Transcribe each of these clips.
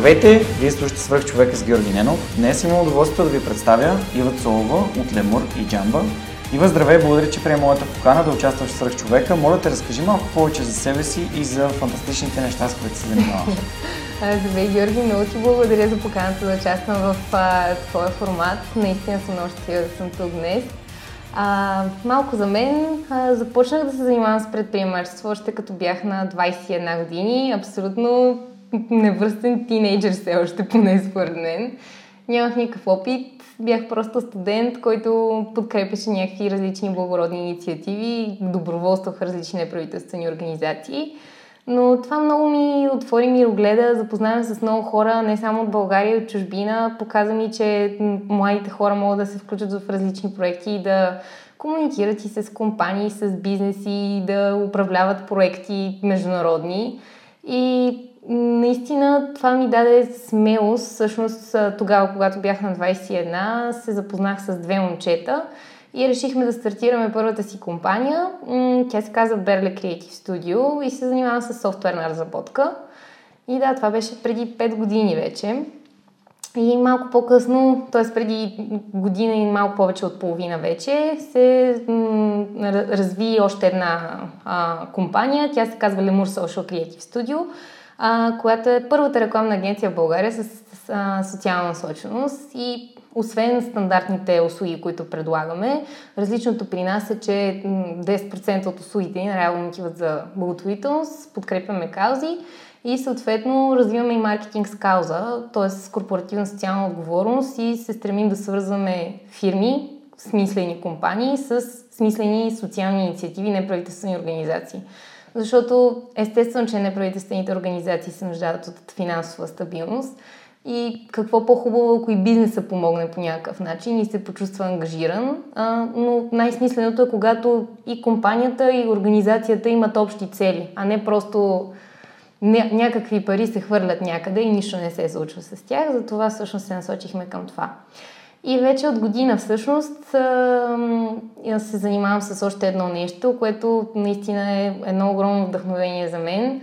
Здравейте! Вие слушате свърх човека с Георги Ненов. Днес имам удоволствието да ви представя Ива Цолова от Лемур и Джамба. Ива, здравей! Благодаря, че приема моята покана да участваш в свърх човека. Моля те, разкажи малко повече за себе си и за фантастичните неща, с които се занимаваш. Здравей, Георги! Много ти благодаря за поканата да участвам в твоя формат. Наистина съм много щастлива да съм тук днес. А, малко за мен. А, започнах да се занимавам с предприемачество още като бях на 21 години. Абсолютно невръстен тинейджър все още, поне според мен. Нямах никакъв опит, бях просто студент, който подкрепяше някакви различни благородни инициативи, доброволствах различни неправителствени организации. Но това много ми отвори мирогледа, запознавам с много хора, не само от България, от чужбина. Показа ми, че младите хора могат да се включат в различни проекти и да комуникират и с компании, с бизнеси, да управляват проекти международни. И наистина това ми даде смелост. Всъщност тогава, когато бях на 21, се запознах с две момчета и решихме да стартираме първата си компания. Тя се казва Berle Creative Studio и се занимава с софтуерна разработка. И да, това беше преди 5 години вече. И малко по-късно, т.е. преди година и малко повече от половина вече, се разви още една а, компания. Тя се казва Lemur Social Creative Studio която е първата рекламна агенция в България с, с а, социална насоченост и освен стандартните услуги, които предлагаме, различното при нас е, че 10% от услугите ни реално отиват за благотворителност, подкрепяме каузи и съответно развиваме и маркетинг с кауза, т.е. с корпоративна социална отговорност и се стремим да свързваме фирми, смислени компании с смислени социални инициативи, неправителствени организации. Защото естествено, че неправителствените организации се нуждаят от финансова стабилност. И какво по-хубаво, ако и бизнеса помогне по някакъв начин и се почувства ангажиран. А, но най-смисленото е, когато и компанията, и организацията имат общи цели, а не просто ня- някакви пари се хвърлят някъде и нищо не се случва с тях. Затова всъщност се насочихме към това. И вече от година всъщност се занимавам с още едно нещо, което наистина е едно огромно вдъхновение за мен.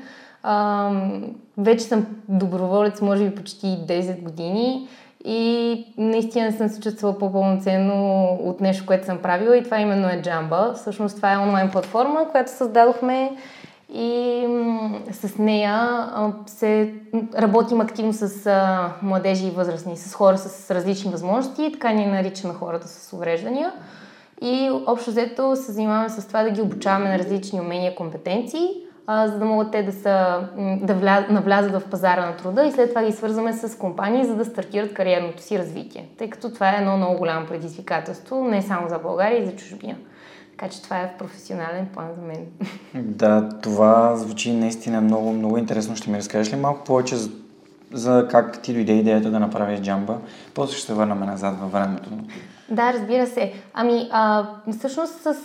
Вече съм доброволец, може би почти 10 години и наистина съм се чувствала по-пълноценно от нещо, което съм правила и това именно е Jamba. Всъщност това е онлайн платформа, която създадохме и с нея се работим активно с младежи и възрастни, с хора с различни възможности, така ни наричаме хората с увреждания. И общо взето се занимаваме с това да ги обучаваме на различни умения и компетенции, за да могат те да, са, да вля, навлязат в пазара на труда и след това ги свързваме с компании, за да стартират кариерното си развитие. Тъй като това е едно много голямо предизвикателство, не само за България и за чужбина. Така че това е в професионален план за мен. Да, това звучи наистина много, много интересно. Ще ми разкажеш ли малко повече за, за как ти дойде идеята да направиш джамба? После ще се върнем назад във времето. Да, разбира се. Ами, а, всъщност с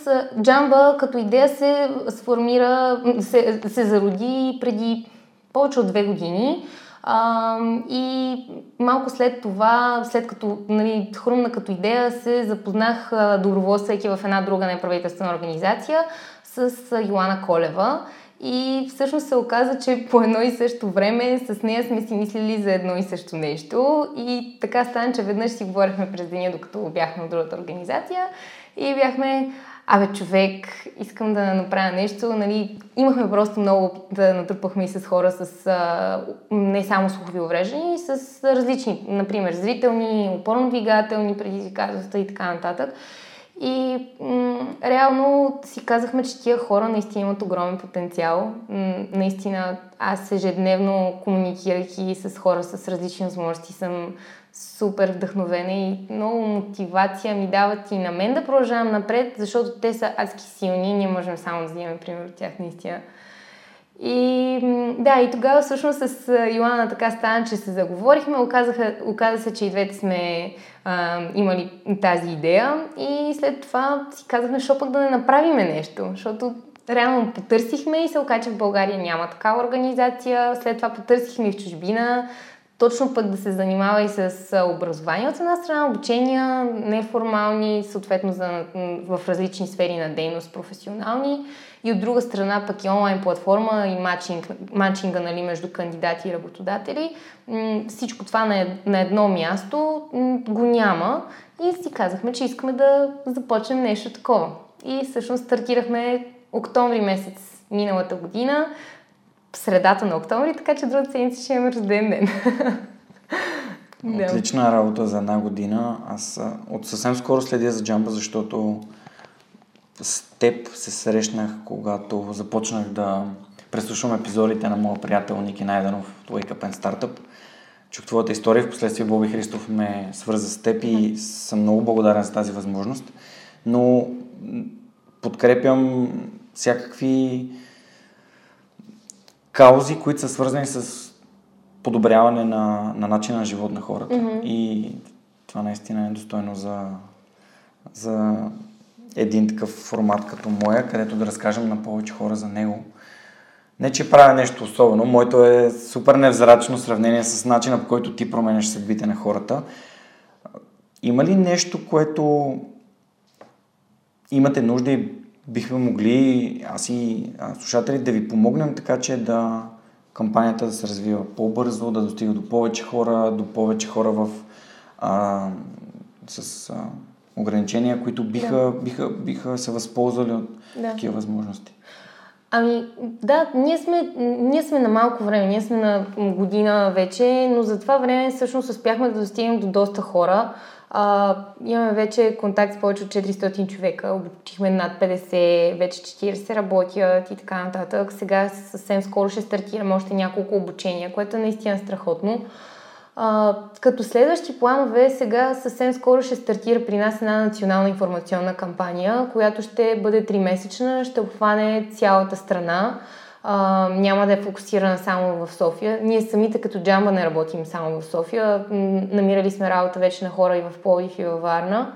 джамба като идея се сформира, се, се зароди преди повече от две години. А, и малко след това, след като нали, хрумна като идея, се запознах доброволствайки в една друга неправителствена организация с Йоана Колева. И всъщност се оказа, че по едно и също време с нея сме си мислили за едно и също нещо. И така стана, че веднъж си говорихме през деня, докато бяхме в другата организация. И бяхме, абе човек, искам да направя нещо, нали, имахме просто много да натрупахме и с хора с а, не само слухови увреждания, и с различни, например, зрителни, опорно-двигателни предизвикателства и така нататък. И м- реално си казахме, че тия хора наистина имат огромен потенциал. М- наистина аз ежедневно комуникирайки с хора с различни възможности съм супер вдъхновена и много мотивация ми дават и на мен да продължавам напред, защото те са адски силни. Ние можем само да вземем пример от тях наистина. И да, и тогава всъщност с Йоанна така стана, че се заговорихме. Оказаха, оказа се, че и двете сме а, имали тази идея. И след това си казахме, защо пък да не направиме нещо. Защото реално потърсихме и се оказа, че в България няма такава организация. След това потърсихме и в чужбина. Точно пък да се занимава и с образование от една страна, обучения неформални, съответно за, в различни сфери на дейност, професионални и от друга страна пък и онлайн платформа и матчинг, матчинга нали, между кандидати и работодатели. Всичко това на, на едно място го няма и си казахме, че искаме да започнем нещо такова. И всъщност стартирахме октомври месец миналата година, средата на октомври, така че другата седмица ще имаме рожден ден. Отлична работа за една година. Аз от съвсем скоро следя за джамба, защото с теб се срещнах, когато започнах да преслушвам епизодите на моя приятел Ники Найданов от Wake Up and Startup. Чух твоята история, в последствие Боби Христов ме свърза с теб и съм много благодарен за тази възможност. Но подкрепям всякакви каузи, които са свързани с подобряване на, на начина на живот на хората. Mm-hmm. И това наистина е достойно за, за един такъв формат като моя, където да разкажем на повече хора за него. Не, че правя нещо особено, моето е супер невзрачно сравнение с начина по който ти променяш съдбите на хората. Има ли нещо, което имате нужда и бихме могли, аз и слушатели, да ви помогнем така, че да кампанията да се развива по-бързо, да достига до повече хора, до повече хора в, а, с а, ограничения, които биха, да. биха, биха се възползвали от да. такива възможности. Ами, да, ние сме, ние сме на малко време, ние сме на година вече, но за това време всъщност успяхме да достигнем до доста хора. А, имаме вече контакт с повече от 400 човека, обучихме над 50, вече 40 работят и така нататък. Сега съвсем скоро ще стартираме още няколко обучения, което е наистина страхотно. А, като следващи планове, сега съвсем скоро ще стартира при нас една национална информационна кампания, която ще бъде 3-месечна, ще обхване цялата страна. А, няма да е фокусирана само в София. Ние самите като джамба не работим само в София. Намирали сме работа вече на хора и в Пловдив и във Варна.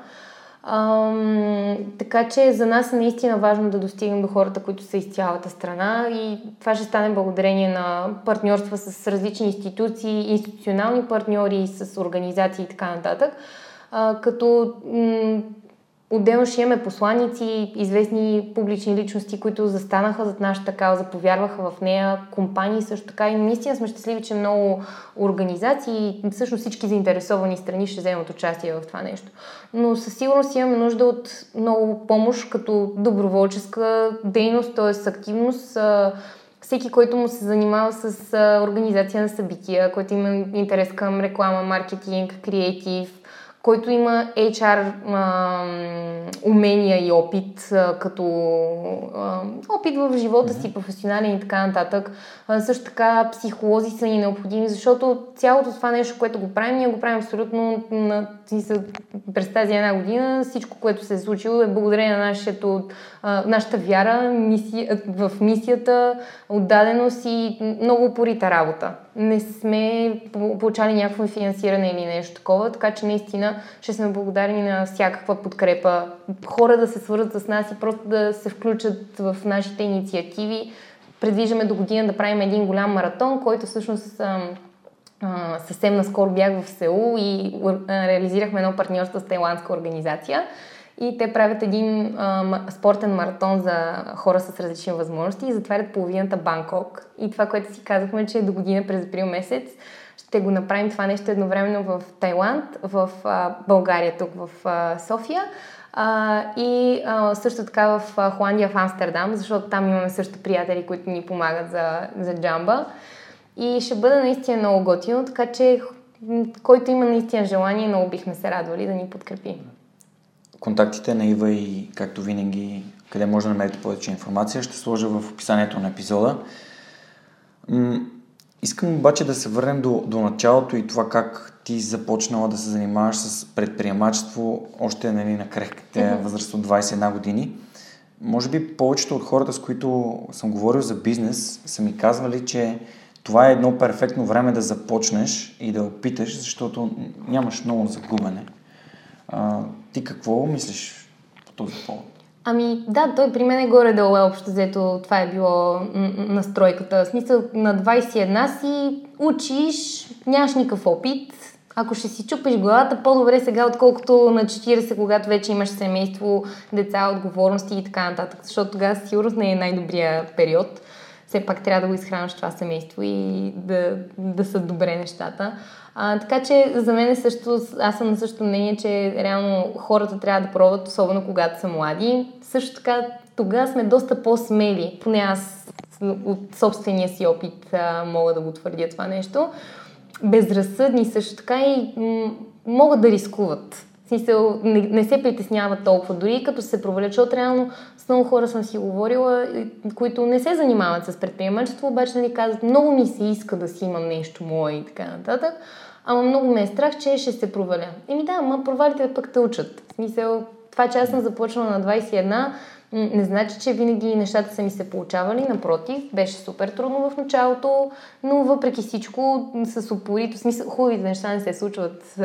Ам, така че за нас е наистина важно да достигнем до хората, които са из цялата страна и това ще стане благодарение на партньорства с различни институции, институционални партньори, с организации и така нататък. А, като м- Отделно ще имаме посланици, известни публични личности, които застанаха зад нашата кауза, повярваха в нея, компании също така. И наистина сме щастливи, че много организации, всъщност всички заинтересовани страни ще вземат участие в това нещо. Но със сигурност имаме нужда от много помощ като доброволческа дейност, т.е. активност. Всеки, който му се занимава с организация на събития, който има интерес към реклама, маркетинг, креатив, който има HR а, умения и опит, а, като а, опит в живота си, професионален и така нататък. А, също така психолози са ни необходими, защото цялото това нещо, което го правим, ние го правим абсолютно на, през тази една година. Всичко, което се е случило е благодарение на нашето, а, нашата вяра мисия, в мисията, отдаденост и много упорита работа. Не сме получали някакво финансиране или нещо такова, така че наистина ще сме благодарни на всякаква подкрепа. Хора да се свързват с нас и просто да се включат в нашите инициативи. Предвиждаме до година да правим един голям маратон, който всъщност съвсем наскоро бях в Сеул и реализирахме едно партньорство с тайландска организация. И те правят един а, спортен маратон за хора с различни възможности и затварят половината Банкок. И това, което си казахме, че до година през април месец ще го направим това нещо едновременно в Тайланд, в а, България, тук в а, София. А, и а, също така в Холандия, в Амстердам, защото там имаме също приятели, които ни помагат за, за джамба. И ще бъде наистина много готино, така че който има наистина желание, много бихме се радвали да ни подкрепи. Контактите на Ива и както винаги, къде може да намерите повече информация, ще сложа в описанието на епизода. М- искам обаче да се върнем до, до началото и това как ти започнала да се занимаваш с предприемачество още нали, на крехките mm-hmm. възраст от 21 години. Може би повечето от хората, с които съм говорил за бизнес, са ми казвали, че това е едно перфектно време да започнеш и да опиташ, защото нямаш много загубене. А, ти какво мислиш по този повод? Ами да, той при мен е горе-долу е общо взето. Това е било настройката. В смисъл на 21 си учиш, нямаш никакъв опит. Ако ще си чупиш главата, по-добре сега, отколкото на 40, когато вече имаш семейство, деца, отговорности и така нататък. Защото тогава сигурно не е най-добрия период все пак трябва да го изхранваш това семейство и да, да са добре нещата. А, така че за мен е също, аз съм на същото мнение, че реално хората трябва да пробват, особено когато са млади. Също така, тогава сме доста по-смели, поне аз от собствения си опит а, мога да го твърдя това нещо. Безразсъдни също така и м- могат да рискуват. Не, не се притесняват толкова, дори като се провалят, защото реално с много хора съм си говорила, които не се занимават с предприемачество, обаче нали казват, много ми се иска да си имам нещо мое и така нататък, ама много ме е страх, че ще се проваля. Еми да, ама провалите пък те учат. В смисъл, това, че аз съм започнала на 21, не значи, че винаги нещата са ми се получавали, напротив, беше супер трудно в началото, но въпреки всичко с упорито, смисъл, хубавите неща не се случват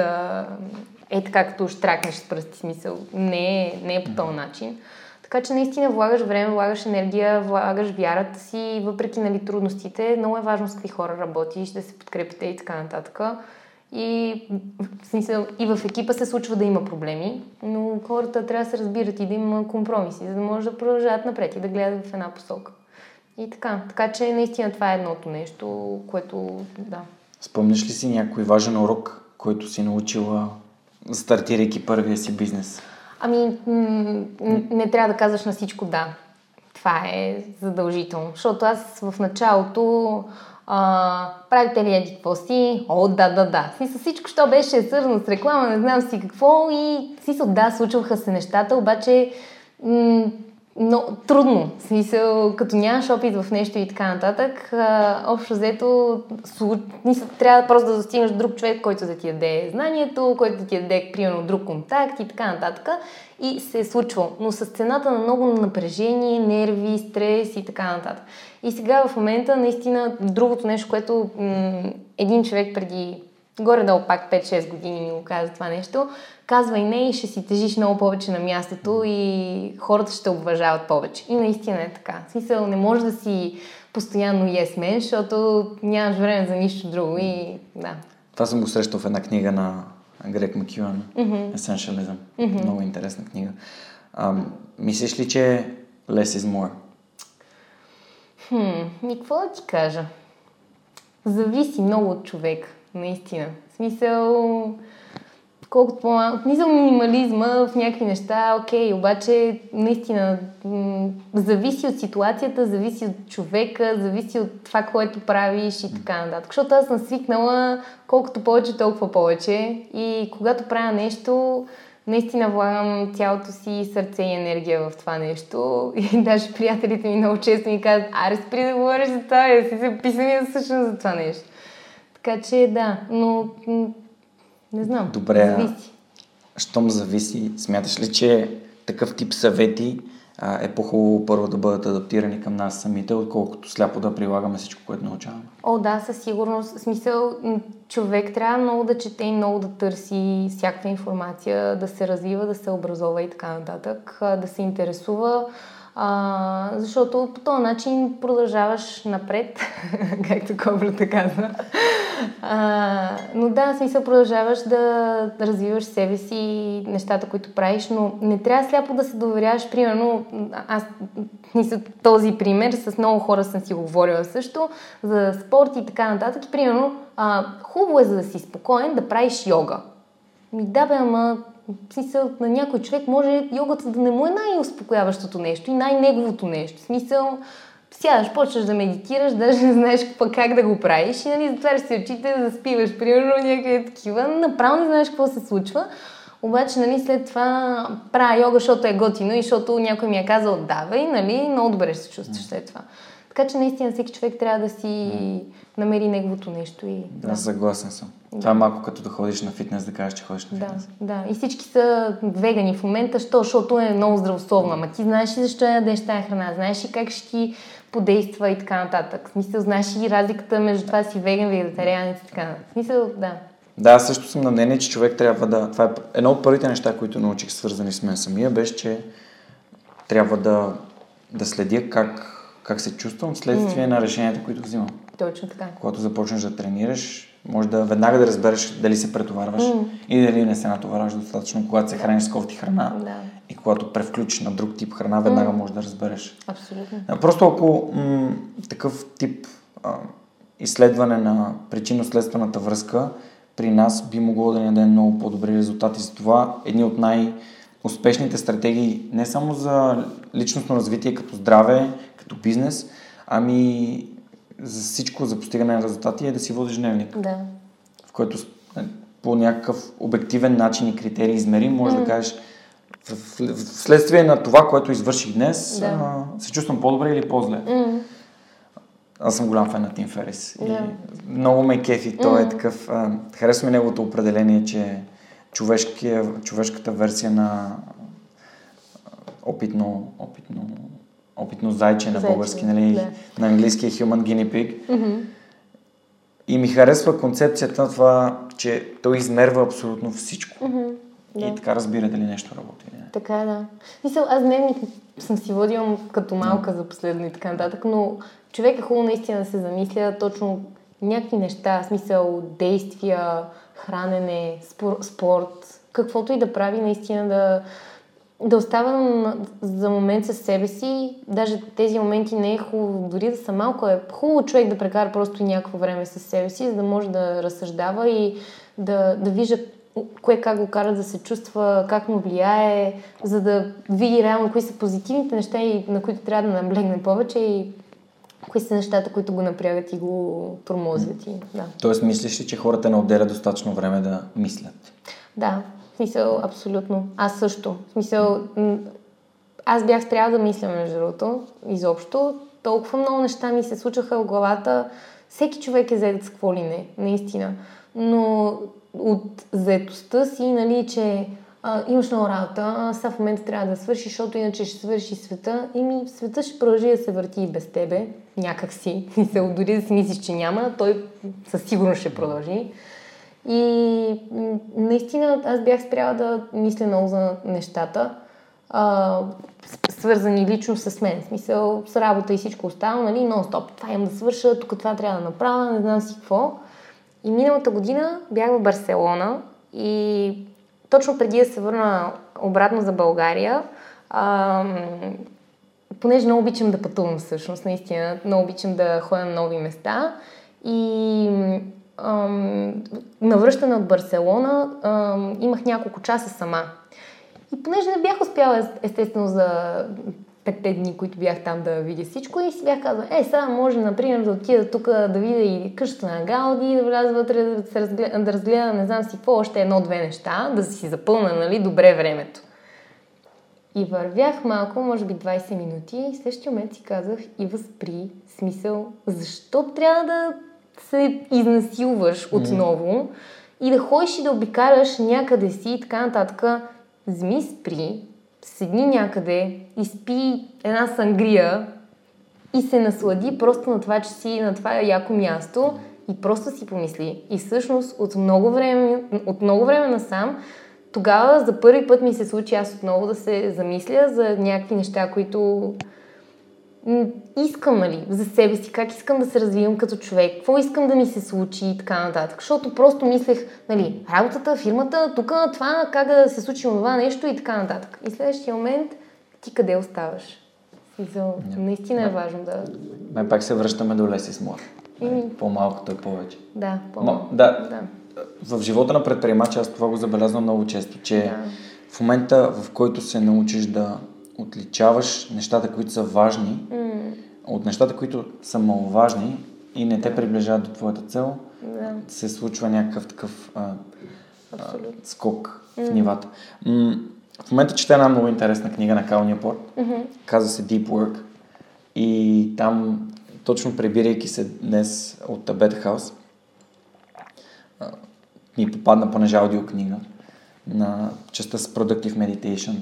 е така, като штракнеш с пръсти смисъл. Не е, не е по този начин. Така че наистина влагаш време, влагаш енергия, влагаш вярата си, въпреки нали, трудностите. Много е важно с какви хора работиш, да се подкрепите и така нататък. И, в смисъл, и в екипа се случва да има проблеми, но хората трябва да се разбират и да има компромиси, за да може да продължават напред и да гледат в една посока. И така. Така че наистина това е едното нещо, което да. Спомняш ли си някой важен урок, който си научила стартирайки първия си бизнес? Ами, м- не трябва да казваш на всичко да. Това е задължително. Защото аз в началото а, правите ли еди какво си? О, да, да, да. Смисъл, всичко, що беше свързано с реклама, не знам си какво и смисъл, да, случваха се нещата, обаче м- но трудно. В смисъл, като нямаш опит в нещо и така нататък, а, общо взето трябва просто да достигнеш друг човек, който да ти даде знанието, който да ти даде, примерно, друг контакт и така нататък. И се е случвало. Но с цената на много напрежение, нерви, стрес и така нататък. И сега в момента, наистина, другото нещо, което м- един човек преди горе-долу пак 5-6 години ми го каза това нещо, казва и не и ще си тежиш много повече на мястото и хората ще обважават повече. И наистина е така. В смисъл, не може да си постоянно yes man, защото нямаш време за нищо друго и да. Това съм го срещал в една книга на Грек Макюан, mm-hmm. Essentialism. Mm-hmm. Много интересна книга. А, мислиш ли, че less is more? Хм, и какво да ти кажа? Зависи много от човек, наистина. В смисъл, колкото по-малко. Мисля, минимализма в някакви неща, окей, обаче наистина м- зависи от ситуацията, зависи от човека, зависи от това, което правиш и така нататък. Защото аз съм свикнала колкото повече, толкова повече. И когато правя нещо, наистина влагам цялото си сърце и енергия в това нещо. И даже приятелите ми много често ми казват, аре спри да говориш за това, я си се писани всъщност за това нещо. Така че да, но не знам. Добре. Зависи. Щом зависи, смяташ ли, че такъв тип съвети а, е по-хубаво първо да бъдат адаптирани към нас самите, отколкото сляпо да прилагаме всичко, което научаваме? О, да, със сигурност. В смисъл, човек трябва много да чете и много да търси всякаква информация, да се развива, да се образова и така нататък, да се интересува а, защото по този начин продължаваш напред, както Кобрата казва. А, но да, смисъл продължаваш да развиваш себе си, нещата, които правиш, но не трябва сляпо да се доверяваш. Примерно, аз мисля този пример, с много хора съм си говорила също, за спорт и така нататък. И примерно, а, хубаво е за да си спокоен да правиш йога. Ми да бе, ама смисъл, на някой човек може йогата да не му е най-успокояващото нещо и най-неговото нещо. В смисъл, сядаш, почваш да медитираш, даже не знаеш какво, как да го правиш и нали, затваряш си очите, заспиваш, примерно някъде такива, направо не знаеш какво се случва. Обаче, нали, след това правя йога, защото е готино и защото някой ми е казал давай, нали, много добре се чувстваш след това. Така че наистина всеки човек трябва да си намери неговото нещо. И, да. Аз съгласен съм. Да. Това е малко като да ходиш на фитнес, да кажеш, че ходиш на да, фитнес. Да, и всички са вегани в момента, що, защото е много здравословно. Ама ти знаеш ли защо ядеш тази храна? Знаеш ли как ще ти подейства и така нататък? В смисъл, знаеш ли разликата между това си веган, вегетарианец и така нататък? В смисъл, да. Да, също съм на мнение, че човек трябва да... Това е едно от първите неща, които научих, свързани с мен самия, беше, че трябва да, да следя как, как се чувствам вследствие mm. на решенията, които взимам. Точно така. Когато започнеш да тренираш, може да веднага да разбереш дали се претоварваш mm. и дали не се натоварваш достатъчно, когато се храниш с кофти храна да. и когато превключиш на друг тип храна, веднага mm. можеш да разбереш. Абсолютно. Просто ако м- такъв тип а, изследване на причинно-следствената връзка при нас би могло да ни даде много по-добри резултати. За това едни от най- успешните стратегии не само за личностно развитие като здраве, като бизнес, ами за всичко, за постигане на резултати е да си водиш дневник. Да. В който по някакъв обективен начин и критерий измерим, може mm. да кажеш вследствие на това, което извърших днес, да. а, се чувствам по-добре или по-зле. Mm. Аз съм голям фен на Тим Ферис. Да. И много ме кефи. Той mm. е такъв... А, харесва ми неговото определение, че човешката версия на опитно, опитно, опитно зайче на български, нали? Да. На английски е Human Guinea Pig. Mm-hmm. И ми харесва концепцията на това, че той измерва абсолютно всичко. Mm-hmm. Да. И така разбира дали нещо работи не. Така е, да. Мисъл, аз дневник съм си водила като малка за последно и така нататък, но човек е хубаво наистина да се замисля точно някакви неща, смисъл действия, хранене, спор, спорт, каквото и да прави, наистина да, да остава за момент със себе си. Даже тези моменти не е хубаво, дори да са малко, е хубаво човек да прекара просто някакво време със себе си, за да може да разсъждава и да, да вижда кое как го кара да се чувства, как му влияе, за да види реално кои са позитивните неща и на които трябва да наблегне повече и кои са нещата, които го напрягат и го тормозят. И, да. Тоест, мислиш ли, че хората не отделят достатъчно време да мислят? Да, смисъл, абсолютно. Аз също. В смисъл, аз бях спряла да мисля, между другото, изобщо. Толкова много неща ми се случваха в главата. Всеки човек е заедът с какво ли не, наистина. Но от заетостта си, нали, че а, имаш много работа, а сега в момента трябва да свършиш, защото иначе ще свърши света и ми света ще продължи да се върти и без тебе, някак си. Дори да си мислиш, че няма, той със сигурност ще продължи. И наистина аз бях спряла да мисля много за нещата, а, свързани лично с мен. В смисъл с работа и всичко останало, нали, нон-стоп. Това имам да свърша, тук това трябва да направя, не знам си какво. И миналата година бях в Барселона и точно преди да се върна обратно за България, ам, понеже много обичам да пътувам всъщност, наистина, много обичам да ходя на нови места и ам, навръщане от Барселона ам, имах няколко часа сама. И понеже не бях успяла естествено за петте дни, които бях там да видя всичко и си бях казала, е, сега може, например, да отида тук да видя и къщата на Гауди, да вляза вътре, да, се разгледа, да разгледа, не знам си какво, още едно-две неща, да си запълна, нали, добре времето. И вървях малко, може би 20 минути и в същия момент си казах и възпри смисъл, защо трябва да се изнасилваш отново и да ходиш и да обикаляш някъде си и така нататък. Зми спри, седни някъде, изпи една сангрия и се наслади просто на това, че си на това яко място и просто си помисли. И всъщност от много време, от много време насам, тогава за първи път ми се случи аз отново да се замисля за някакви неща, които искам, нали, за себе си, как искам да се развивам като човек, какво искам да ми се случи и така нататък. Защото просто мислех, нали, работата, фирмата, тук, това, как да се случи това нещо и така нататък. И следващия момент, ти къде оставаш? Смисъл, наистина е важно да... Ме пак се връщаме до Леси с Мор. И... По-малкото е повече. Да, по-малко. да. да. в живота на предприемача аз това го забелязвам много често, че Да. в момента, в който се научиш да отличаваш нещата, които са важни, М, от нещата, които са маловажни и не те приближават до твоята цел, Да. се случва някакъв такъв а, а, скок в нивата. М- в момента чета една много интересна книга на Кал Нюпорт. Казва се Deep Work. И там, точно прибирайки се днес от House, а, ми попадна понеже аудиокнига на частта с Productive Meditation.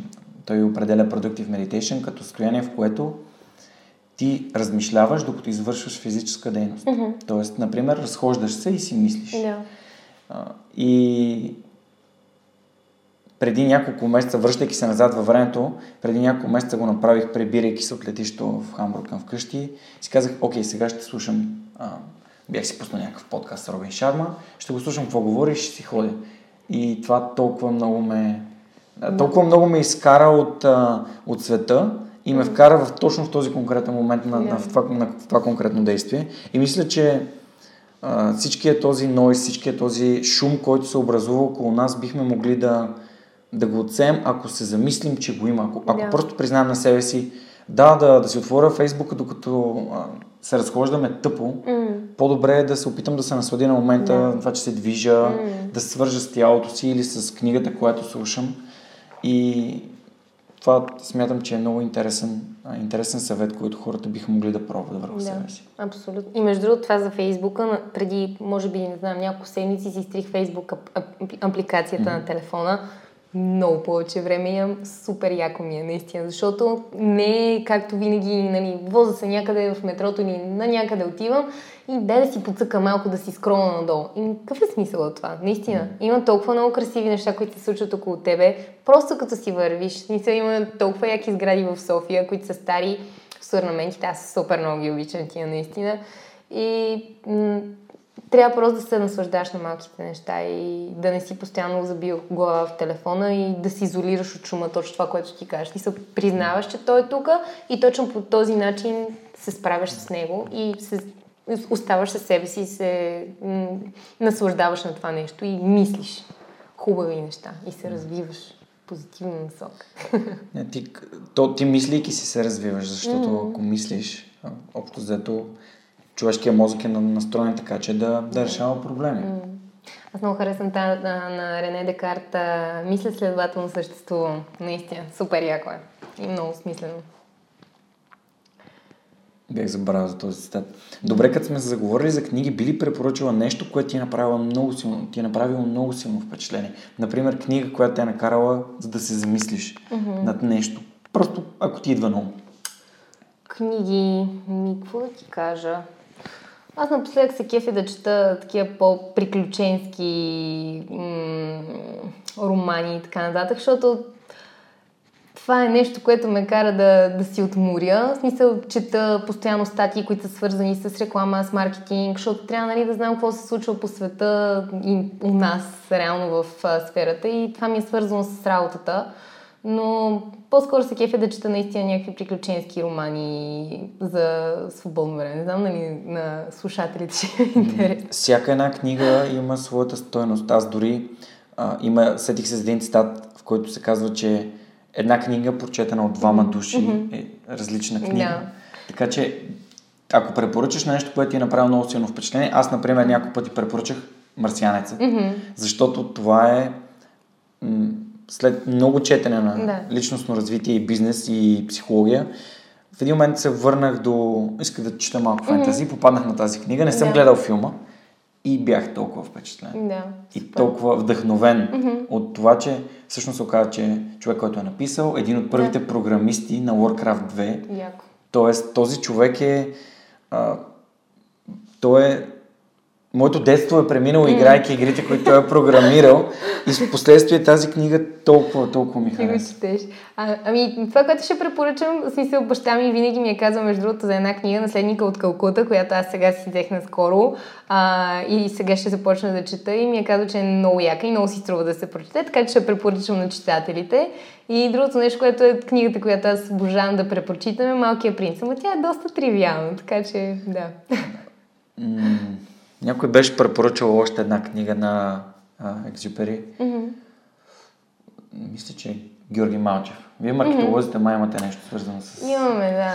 Той определя Productive Meditation като състояние, в което ти размишляваш, докато извършваш физическа дейност. Тоест, например, разхождаш се и си мислиш. А, И преди няколко месеца, връщайки се назад във времето, преди няколко месеца го направих, прибирайки се от летището в Хамбург към вкъщи. Си казах, окей, сега ще слушам, а, бях си пуснал някакъв подкаст с Робин Шарма, ще го слушам какво говори и ще си ходя. И това толкова много ме, а, толкова много ме изкара от, от света и ме вкара в, точно в този конкретен момент на, на, в това, на, в това конкретно действие. И мисля, че а, всичкият този нойз, всичкият този шум, който се образува около нас, бихме могли да, да го отсеем, ако се замислим, че го има. Ако, ако Да. просто признаем на себе си, да, да, да си отворя Фейсбука, докато а, се разхождаме тъпо, М, по-добре е да се опитам да се насладя на момента, Да. на това, че се движа, да се свържа с тялото си или с книгата, която слушам. И това смятам, че е много интересен, интересен съвет, който хората биха могли да пробват върху Да, себе си. абсолютно. И между другото това за Фейсбука, преди, може би, не знам, няколко седмици си изтрих Фейсбук ап- ап- апликацията на телефона. Много повече време имам. Супер яко ми е, наистина. Защото не е както винаги, нали, воза се някъде в метрото или на някъде отивам и дай да си подсъка малко, да си скролна надолу. И какъв е смисъл от това? Наистина. Има толкова много красиви неща, които се случват около тебе. Просто като си вървиш. Смисъл, има толкова яки сгради в София, които са стари с орнаментите. Аз супер много ги обичам тия наистина. И м- трябва просто да се наслаждаш на малките неща и да не си постоянно забил глава в телефона и да се изолираш от шума, точно това, което ти кажеш. Ти се признаваш, че той е тук и точно по този начин се справяш с него и се, оставаш със себе си и се м- наслаждаваш на това нещо и мислиш хубави неща и се развиваш позитивна насока. Не, ти, то, ти мислейки си се развиваш, защото mm. ако мислиш, общо взето, човешкият мозък е на- настроен така, че да, да решава проблеми. Mm. Аз много харесвам тази на, на Рене Декарт. а, Мисля, следователно съществувам. Наистина, супер яко е. И много смислено. Бях забравил за този цитат. Добре, като сме се заговорили за книги, би ли препоръчала нещо, което ти е направило много силно, ти е направило много силно впечатление? Например, книга, която те е накарала, за да се замислиш mm-hmm. над нещо. Просто, ако ти идва на ум. Книги, ми, какво да ти кажа? Аз напоследък се кефя да чета такива по-приключенски м- романи и така нататък, защото това е нещо, което ме кара да, да си отморя. В смисъл, чета постоянно статии, които са свързани с реклама, с маркетинг, защото трябва нали, да знам какво се случва по света и у нас, реално в а, сферата. И това ми е свързано с работата. Но по-скоро се кефя да чета наистина някакви приключенски романи за свободно време. Не знам, нали, на слушателите ще е интересно. Всяка една книга има своята стойност. Аз дори а, има, сетих се за един цитат, в който се казва, че една книга, прочетена от двама души, е различна книга. Да. Така че, ако препоръчаш нещо, което ти е направило много силно впечатление, аз, например, няколко пъти препоръчах Марсианеца, защото това е м- след много четене на Да. личностно развитие и бизнес и психология, в един момент се върнах до... Исках да чета малко фентази, попаднах на тази книга, не съм Да. гледал филма и бях толкова впечатлен. Да. И толкова вдъхновен от това, че всъщност се оказа, че човек, който е написал, един от първите програмисти на Warcraft 2. Яко. Тоест, този човек е... А, той е... Моето детство е преминало, играйки игрите, които той е програмирал. И в последствие тази книга толкова, толкова ми хареса. А, ами, това, което ще препоръчам, в смисъл, баща ми винаги ми е казал, между другото, за една книга, Наследника от Калкута, която аз сега си взех наскоро а, и сега ще започна да чета и ми е казал, че е много яка и много си струва да се прочете, така че ще препоръчам на читателите. И другото нещо, което е книгата, която аз обожавам да препрочитам е Малкия принц. Ама тя е доста тривиална, така че да. Някой беше препоръчал още една книга на Екзюпери. Мгм. Мисля, че е Георги Малчев. Вие маркетолозите май имате нещо свързано с... Имаме, да.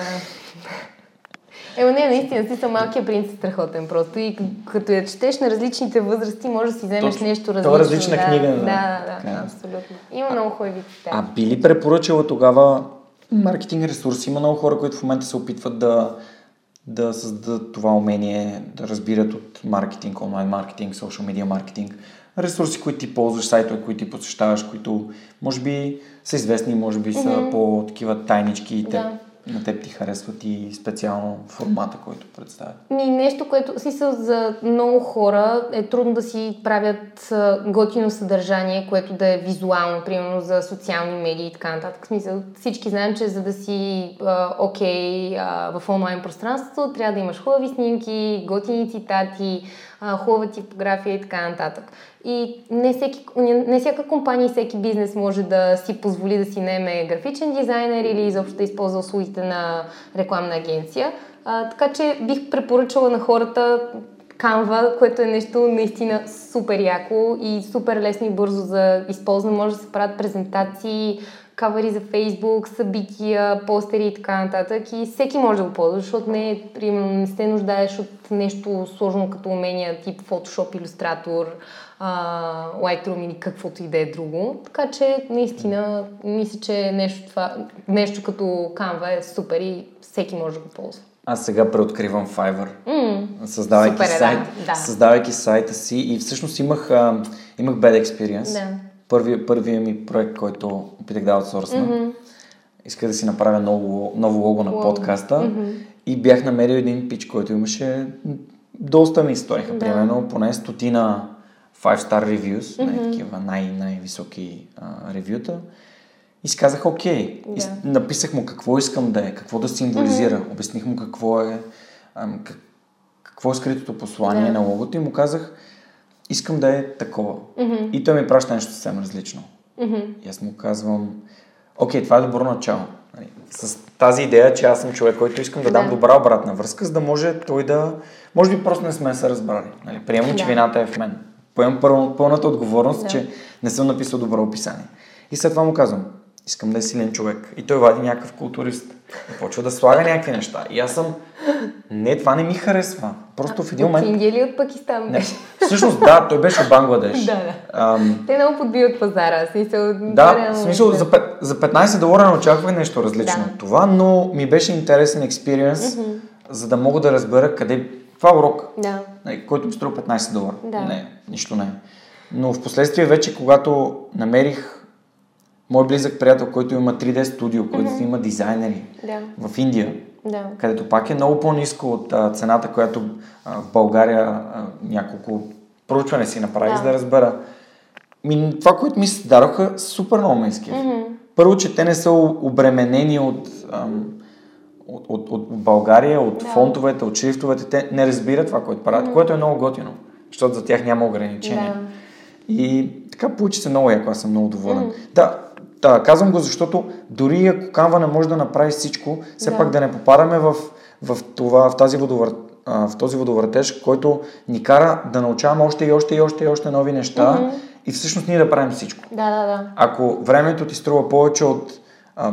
Ема не, наистина, си съм малкия принц е страхотен просто и като я четеш на различните възрасти, може да си вземеш Точно. нещо е различно. различна да, книга, да. Да, да, да, е. абсолютно. Има много хубави цитати. А би ли препоръчала тогава маркетинг ресурси? Има много хора, които в момента се опитват да, да създадат това умение, да разбират от маркетинг, онлайн маркетинг, social media маркетинг, ресурси, които ти ползваш, сайтове, които ти посещаваш, които може би са известни, може би са по-такива тайнички и те, Да. На теб ти харесват и специално формата, който представят. Ми нещо, което смисъл за много хора е трудно да си правят готино съдържание, което да е визуално, примерно за социални медии и така нататък. В смисъл, всички знаем, че за да си окей а, в онлайн пространството, трябва да имаш хубави снимки, готини цитати, хубава типография и така нататък. И не, всеки, не всяка компания и всеки бизнес може да си позволи да си наеме графичен дизайнер или изобщо да използва услугите на рекламна агенция. А, така че бих препоръчала на хората Canva, което е нещо наистина супер яко и супер лесно и бързо за използване. Може да се правят презентации, кавери за Фейсбук, събития, постери и така нататък. И всеки може да го ползва, защото не, примерно, не се нуждаеш от нещо сложно като умения тип Photoshop, Illustrator, а, Lightroom или каквото и да е друго. Така че, наистина, мисля, че нещо, това, нещо като Canva е супер и всеки може да го ползва. Аз сега преоткривам Fiverr, М, създавайки, Супер е, сайт, Да. създавайки сайта си и всъщност имах, а, имах bad experience. Да. Първия, първия ми проект, който опитах да аутсорсна. Мгм. Исках да си направя ново, ново лого на подкаста Мгм. и бях намерил един пич, който имаше доста ми сториха, Да. примерно поне стотина 5-star reviews, най- такива най- най-високи а, ревюта. И си казах, окей. Да. написах му какво искам да е, какво да символизира. Обясних му какво е, ам, как, какво е скритото послание Да. на логото и му казах, искам да е такова. Мгм. И той ми праща нещо съвсем различно. Мгм. И аз му казвам, окей, това е добро начало. Нали, С тази идея, че аз съм човек, който искам да, Да. дам добра обратна връзка, за да може той да... Може би просто не сме се разбрали. Нали, приемам, че Да. вината е в мен. Поемам пъл, пълната отговорност, Да. че не съм написал добро описание. И след това му казвам, искам да е силен човек. И той вади някакъв културист. И почва да слага някакви неща. И аз съм, не, това не ми харесва. Просто в един От момент... Индия или от Пакистан? Не, всъщност да, той беше от Бангладеш. Да, да. Ам, Те много подбиват пазара. Смисъл, да, в смисъл за, за 15 долара не очаквах нещо различно Да. от това, но ми беше интересен експириенс, за да мога да разбера къде... Това е урок, Да. нали, който ми струва 15 долара. Да. Не, нищо не е. Но в последствие вече, когато намерих мой близък приятел, който има 3D студио, който има дизайнери Да. в Индия, Да. където пак е много по-низко от а, цената, която а, в България а, няколко проучване си направи, Да. за да разбера. Ми, това, което ми се дадоха, супер много ме изкефи. Първо, че те не са обременени от, ам, от, от, от България, от Да. фонтовете, от шрифтовете. Те не разбират това, което правят, което е много готино, защото за тях няма ограничения. Да. И така получи се много яко, аз съм много доволен. Да, да, казвам го, защото дори ако Canva не може да направи всичко, все Да. пак да не попадаме в, в, това, в, тази водовър, в този водовъртеж, който ни кара да научаваме още и още и още и още нови неща и всъщност ние да правим всичко. Да, да, да. Ако времето ти струва повече от а,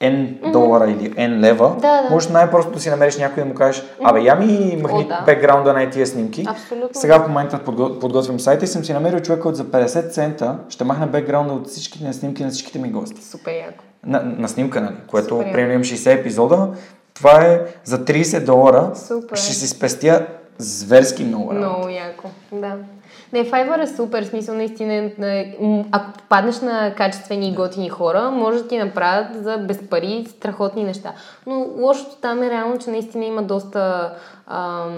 N долара или N лева, Да, да. можеш най-просто да си намериш някой да му кажеш, абе, я ми махни О, да. бекграунда на тия снимки. Абсолютно. Сега в момента подго- подготвям сайта и съм си намерил човек, който за 50 цента ще махне бекграунда от всичките на снимки на всичките ми гости. Супер яко. На, на снимка, нали? Което, примерно, имам 60 епизода. Това е за 30 долара. Супер. Ще си спестя зверски много работа. Много яко, да. Не, Fiverr е супер, смисъл наистина, е, ако попаднеш на качествени и готини хора, може да ти направят за без пари страхотни неща. Но лошото там е реално, че наистина има доста ам,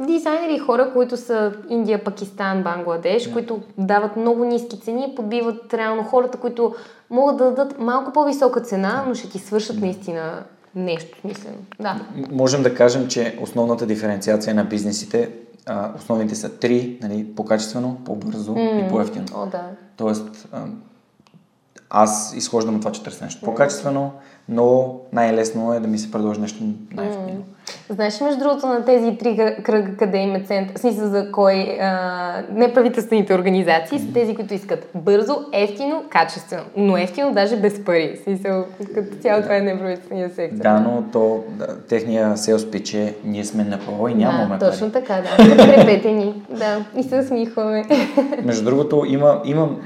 дизайнери и хора, които са Индия, Пакистан, Бангладеш, които дават много ниски цени и подбиват реално хората, които могат да дадат малко по-висока цена, но ще ти свършат наистина нещо смислено. Да. Можем да кажем, че основната диференциация на бизнесите, а, основните са три, нали, по-качествено, по-бързо и по-ефтино. О, да. Тоест, а, аз изхождам от това, че търся нещо по-качествено, но най-лесно е да ми се предложи нещо най-ефтино. Знаеш, между другото, на тези три кръга, къде има център, смисъл за кой а, неправителствените организации са тези, които искат бързо, ефтино, качествено, но ефтино даже без пари. Смисъл, като цяло това е неправителствения сектор. Да, но то, да, техния селс пич е ние сме на право и нямаме да, точно така, да. Подкрепете ни, да, и се усмихваме. Между другото, има, има м-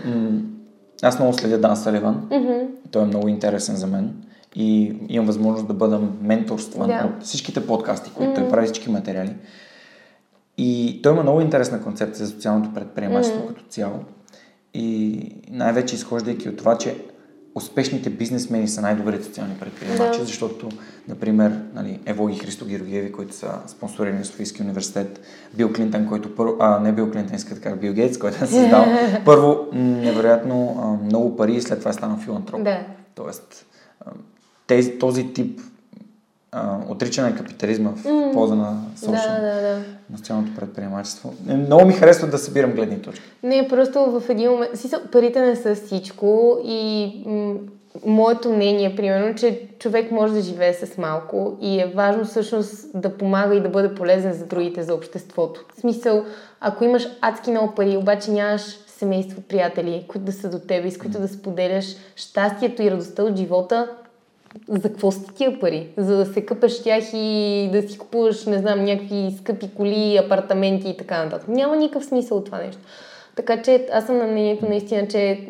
аз много следя Дан Саливан. Mm-hmm. Той е много интересен за мен и имам възможност да бъда менторстван Да. от всичките подкасти, които той прави, всички материали. И той има много интересна концепция за социалното предприемачество като цяло. И най-вече изхождайки от това, че успешните бизнесмени са най-добрите социални предприемачи, Да. защото, например, нали, Ево и Христо Георгиеви, които са спонсорирани в Софийския университет, Бил Клинтън, който първо, а не Бил Клинтън, иска така, Бил Гейтс, който е създал първо невероятно а, много пари и след това е станал филантроп. Да. Тоест, а, тези, този тип а, отричане на капитализма в полза на Да, social, да, да. на социалното предприемачество. Е, Много ми харесва да събирам гледни точки. Не, просто в един момент... Си, парите не са всичко и м- моето мнение, примерно, че човек може да живее с малко и е важно всъщност да помага и да бъде полезен за другите, за обществото. В смисъл, ако имаш адски много пари, обаче нямаш семейство, приятели, които да са до тебе и с които да споделяш щастието и радостта от живота, за какво са ти тия пари? За да се къпеш тях и да си купуваш, не знам, някакви скъпи коли, апартаменти и така нататък. Няма никакъв смисъл от това нещо. Така че аз съм на мнението наистина, че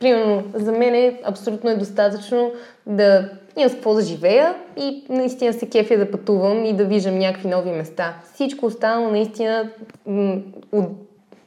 примерно за мен е абсолютно е достатъчно да имам с какво да живея и наистина се кефя да пътувам и да виждам някакви нови места. Всичко останало наистина м- от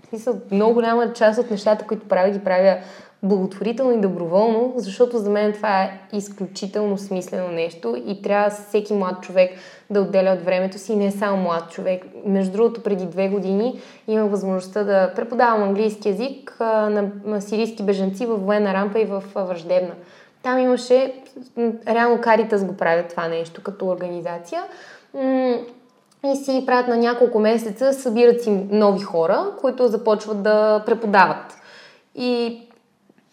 смисъл, много голяма част от нещата, които правя, ги правя благотворително и доброволно, защото за мен това е изключително смислено нещо и трябва всеки млад човек да отделя от времето си, не само млад човек. Между другото, преди две години имах възможността да преподавам английски язик на, сирийски бежанци в военна рампа и в Враждебна. Там имаше, реално Каритас го правят това нещо като организация. И си правят на няколко месеца, събират си нови хора, които започват да преподават. И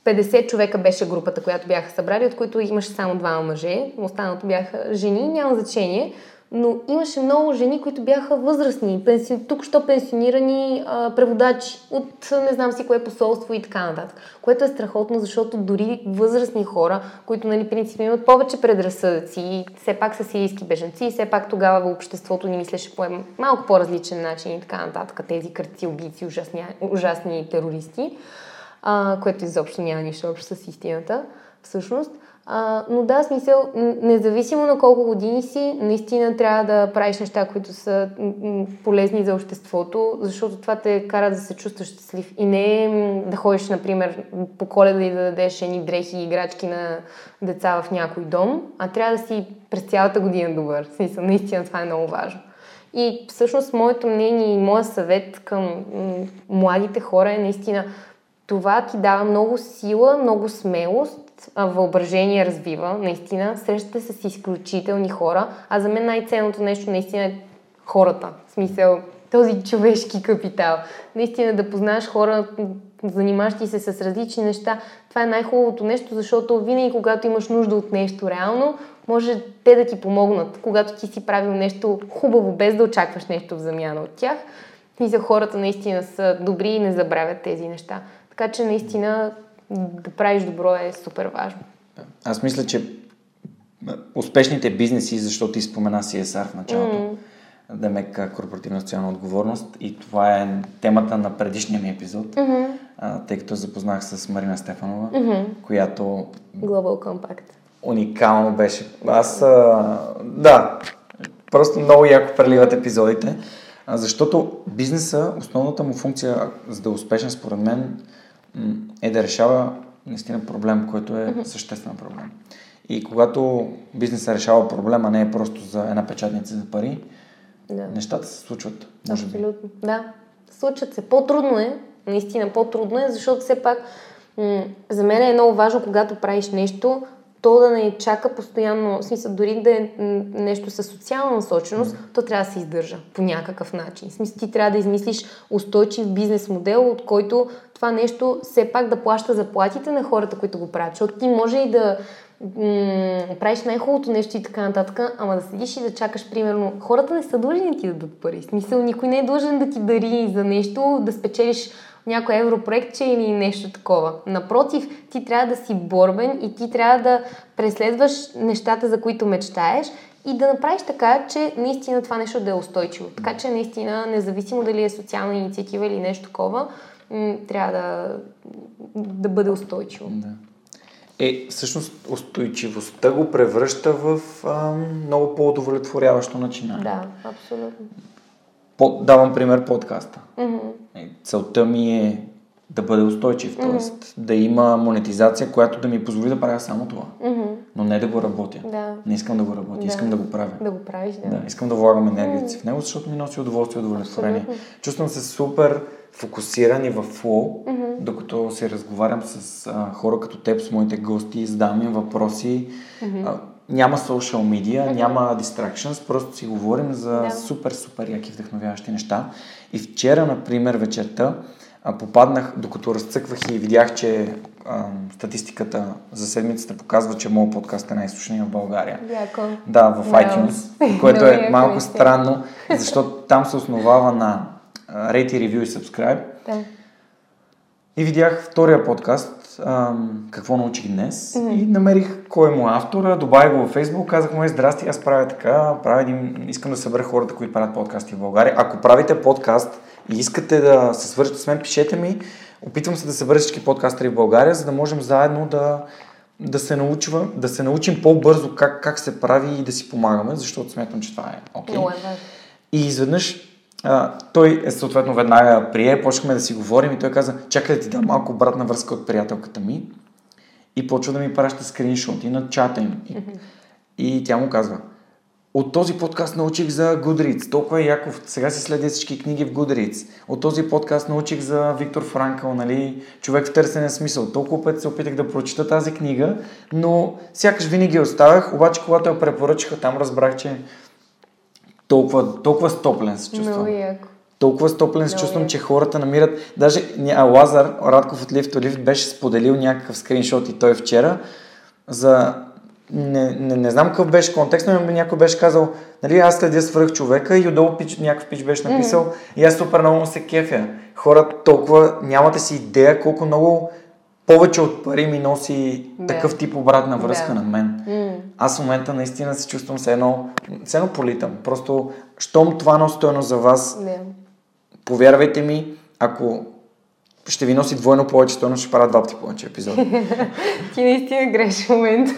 50 човека беше групата, която бяха събрали, от които имаше само двама мъже, останалото бяха жени, няма значение, но имаше много жени, които бяха възрастни, пенси... тук що пенсионирани а, преводачи от не знам си кое посолство и така нататък. Което е страхотно, защото дори възрастни хора, които нали, принципно имат повече предразсъдъци все пак са сирийски бежанци и все пак тогава обществото ни мислеше по малко по-различен начин и така нататък. Тези кръци, убийци, ужасни, ужасни терористи а, което изобщо няма нищо общо с истината, всъщност. А, но да, смисъл, независимо на колко години си, наистина трябва да правиш неща, които са полезни за обществото, защото това те кара да се чувстваш щастлив. И не да ходиш, например, по коледа и да дадеш едни дрехи и играчки на деца в някой дом, а трябва да си през цялата година добър. Смисъл, наистина това е много важно. И всъщност моето мнение и моят съвет към младите хора е наистина това ти дава много сила, много смелост, въображение развива, наистина. Срещате се с изключителни хора, а за мен най-ценното нещо наистина е хората. В смисъл, този човешки капитал. Наистина да познаеш хора, занимаващи се с различни неща. Това е най-хубавото нещо, защото винаги, когато имаш нужда от нещо реално, може те да ти помогнат, когато ти си правил нещо хубаво, без да очакваш нещо в замяна от тях. И за хората наистина са добри и не забравят тези неща. Така че наистина да правиш добро е супер важно. Аз мисля, че успешните бизнеси, защото ти спомена CSR в началото, mm. Демек корпоративна социална отговорност и това е темата на предишния ми епизод, Mm-hmm. а, тъй като запознах с Марина Стефанова, Mm-hmm. която Global Compact. уникално беше. Аз, а, да, просто много яко преливат епизодите, защото бизнеса, основната му функция, за да е успешен според мен, е да решава наистина проблем, който е съществен проблем. И когато бизнесът решава проблема, не е просто за една печатница за пари, Да. нещата се случват. Може би. Абсолютно. Да. Случват се. По-трудно е, наистина по-трудно е, защото все пак м- за мен е много важно, когато правиш нещо, то да не чака постоянно, в смисъл, дори да е нещо със социална насоченост, то трябва да се издържа по някакъв начин. В смисъл, ти трябва да измислиш устойчив бизнес модел, от който това нещо все пак да плаща заплатите на хората, които го правят. Защото ти може и да м- правиш най-хубавото нещо и така нататък, ама да седиш и да чакаш, примерно, хората не са длъжни да ти дадат пари. В смисъл, никой не е длъжен да ти дари за нещо, да спечелиш някой европроектче или нещо такова. Напротив, ти трябва да си борбен и ти трябва да преследваш нещата, за които мечтаеш и да направиш така, че наистина това нещо да е устойчиво. Така че наистина, независимо дали е социална инициатива или нещо такова, трябва да, да бъде устойчиво. Да. Е, всъщност устойчивостта го превръща в а, много по-удовлетворяващо начинание. Да, абсолютно. По, давам пример подкаста. Mm-hmm. Целта ми е да бъде устойчив, т.е. Mm-hmm. да има монетизация, която да ми позволи да правя само това. Mm-hmm. Но не да го работя. Да. Не искам да го работя, да. искам да го правя. Да го правиш, да. да искам да влагам енергията си mm-hmm. в него, защото ми носи удоволствие и удовлетворение. Абсолютно. Чувствам се супер фокусиран и в флоу, mm-hmm. докато се разговарям с а, хора като теб, с моите гости, задавам им въпроси. Mm-hmm. Няма social media, mm-hmm. няма distractions, просто си говорим за да. супер, супер яки вдъхновяващи неща. И вчера, например, вечерта, а, попаднах, докато разцъквах и видях, че а, статистиката за седмицата показва, че моят подкаст е най-слушания в България. Яко. Да, в iTunes, което е малко странно, защото там се основава на rate, review и subscribe. Да. И видях втория подкаст, ам, какво научих днес mm-hmm. и намерих кой е му автора, добавих го във Facebook, казах му, е, здрасти, аз правя така, правя един, искам да събера хората, които правят подкасти в България. Ако правите подкаст и искате да се свържете с мен, пишете ми, опитвам се да събера всички подкастери в България, за да можем заедно да, да, се, научва, да се научим по-бързо как, как се прави и да си помагаме, защото смятам, че това е окей. Okay. Е и изведнъж а, той е съответно веднага прие, почнахме да си говорим и той каза, чакай да ти дам малко обратна връзка от приятелката ми и почва да ми праща скриншоти на чата им. И, и тя му казва, от този подкаст научих за Goodreads. Толкова е яков. Сега си следя всички книги в Goodreads. От този подкаст научих за Виктор Франкъл, нали? Човек в търсене смисъл. Толкова пъти се опитах да прочита тази книга, но сякаш винаги оставях, обаче когато я препоръчаха, там разбрах, че толкова, толкова стоплен се чувствам. Много яко. Толкова стоплен се чувствам, че хората намират... Даже а Лазар Радков от to Lift беше споделил някакъв скриншот и той вчера за... Не, не, не знам какъв беше контекст, но някой беше казал, нали, аз следя свръх човека и отдолу пич, някакъв пич беше написал mm-hmm. и аз супер много се кефя. Хора толкова нямате си идея колко много повече от пари ми носи да. такъв тип обратна връзка да. на мен. Mm. Аз в момента наистина се чувствам се едно, се едно политам. Просто, щом това носи стойност за вас, да. повярвайте ми, ако ще ви носи двойно повече стойност, ще правя два пъти повече епизоди. ти наистина греш в момента.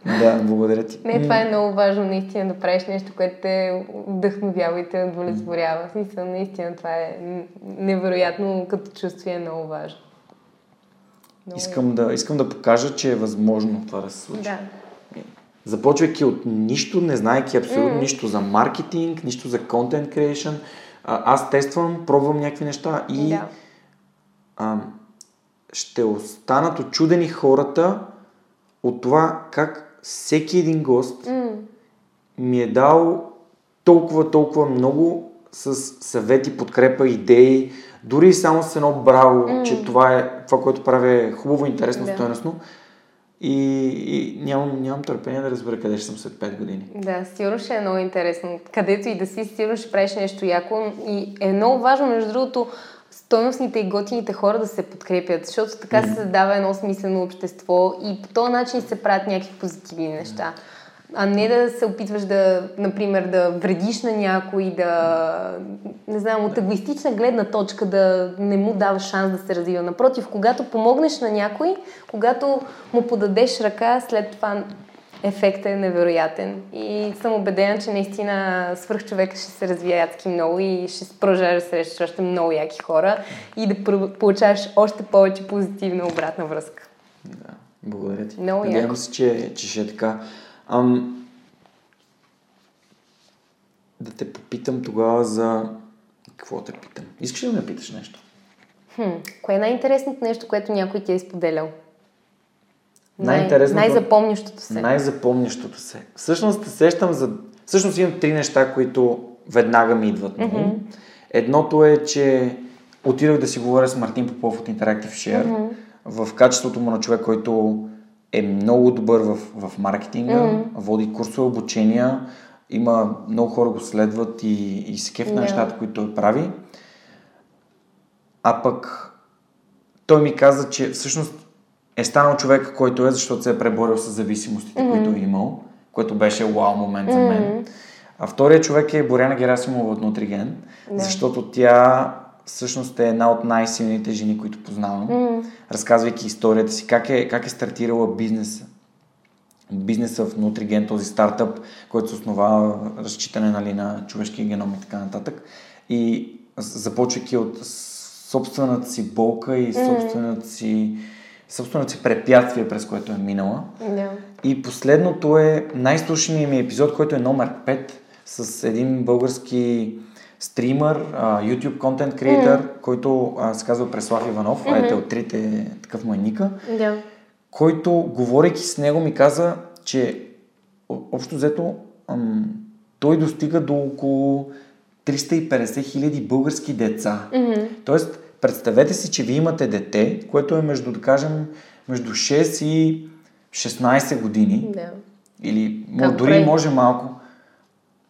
да, благодаря ти. Не, това е много важно наистина да правиш нещо, което те вдъхновява и те удовлетворява. Смисъл, наистина това е невероятно като чувство е много важно. Искам да, искам да покажа, че е възможно това да се случи. Да. Започвайки от нищо, не знаеки абсолютно mm. нищо за маркетинг, нищо за content creation, аз тествам, пробвам някакви неща и да. а, ще останат очудени хората от това как всеки един гост mm. ми е дал толкова, толкова много с съвети, подкрепа, идеи, дори само с едно браво, mm. че това е това, което прави е хубаво, интересно, да. стоеностно. И, и нямам, нямам търпение да разбера къде ще съм след 5 години. Да, сигурно ще е много интересно. Където и да си, сигурно ще правиш нещо яко. И е много важно, между другото, стойностните и готините хора да се подкрепят, защото така се създава едно смислено общество и по този начин се правят някакви позитивни неща. Mm-hmm а не да се опитваш да, например, да вредиш на някой, да, не знам, от егоистична гледна точка да не му даваш шанс да се развива. Напротив, когато помогнеш на някой, когато му подадеш ръка, след това ефектът е невероятен. И съм убедена, че наистина свърх човека ще се развие ядски много и ще продължаваш да срещаш още много яки хора и да получаваш още повече позитивна обратна връзка. Да, благодаря ти. Много Надявам се, че, че ще е така. Ам, да те попитам тогава за... Какво те питам? Искаш ли да ме питаш нещо? Хм, кое е най-интересното нещо, което някой ти е изподелял? Най-интересното... Най-запомнящото се. Най-запомнящото се. Всъщност се сещам за... Всъщност имам три неща, които веднага ми идват. Mm-hmm. Едното е, че отидох да си говоря с Мартин Попов от Interactive Share mm-hmm. в качеството му на човек, който е много добър в, в маркетинга, mm-hmm. води курсове, обучения, има много хора го следват и, и се кеф на yeah. нещата, които той прави. А пък той ми каза, че всъщност е станал човек, който е, защото се е преборил с зависимостите, mm-hmm. които е имал, което беше вау момент за мен. Mm-hmm. А втория човек е Боряна Герасимова от Нутриген, yeah. защото тя всъщност е една от най-силните жени, които познавам, mm. разказвайки историята си, как е, как е стартирала бизнеса. Бизнеса в Нутриген, този стартъп, който се основава разчитане нали, на човешкия геном и така нататък. И започвайки от собствената си болка и собствената си, собствената си препятствие, през което е минала. Yeah. И последното е най-слушаният ми епизод, който е номер 5 с един български стример, YouTube контент креатор, mm-hmm. който а, се казва Преслав Иванов, mm-hmm. ете от трите, такъв му е ника, yeah. който, говорейки с него, ми каза, че общо взето ам, той достига до около 350 хиляди български деца. Mm-hmm. Тоест, представете си, че вие имате дете, което е между, да кажем, между 6 и 16 години. Yeah. Или как дори прави? може малко.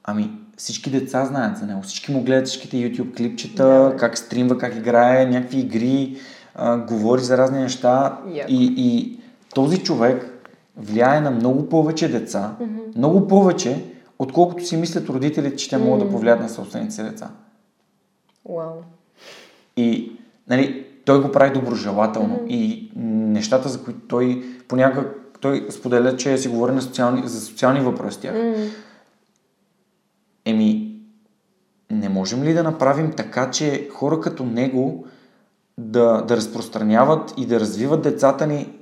Ами, всички деца знаят за него. Всички му гледат всичките YouTube клипчета, yeah. как стримва, как играе, някакви игри, а, говори за разни неща. Yeah. И, и този човек влияе на много повече деца, mm-hmm. много повече, отколкото си мислят родителите, че те mm-hmm. могат да повлият на собствените си деца. Wow. И нали, той го прави доброжелателно. Mm-hmm. И нещата, за които той понякога той споделя, че си говори на социални, за социални въпроси тях. Mm-hmm. Еми, не можем ли да направим така, че хора като него да, да разпространяват и да развиват децата ни,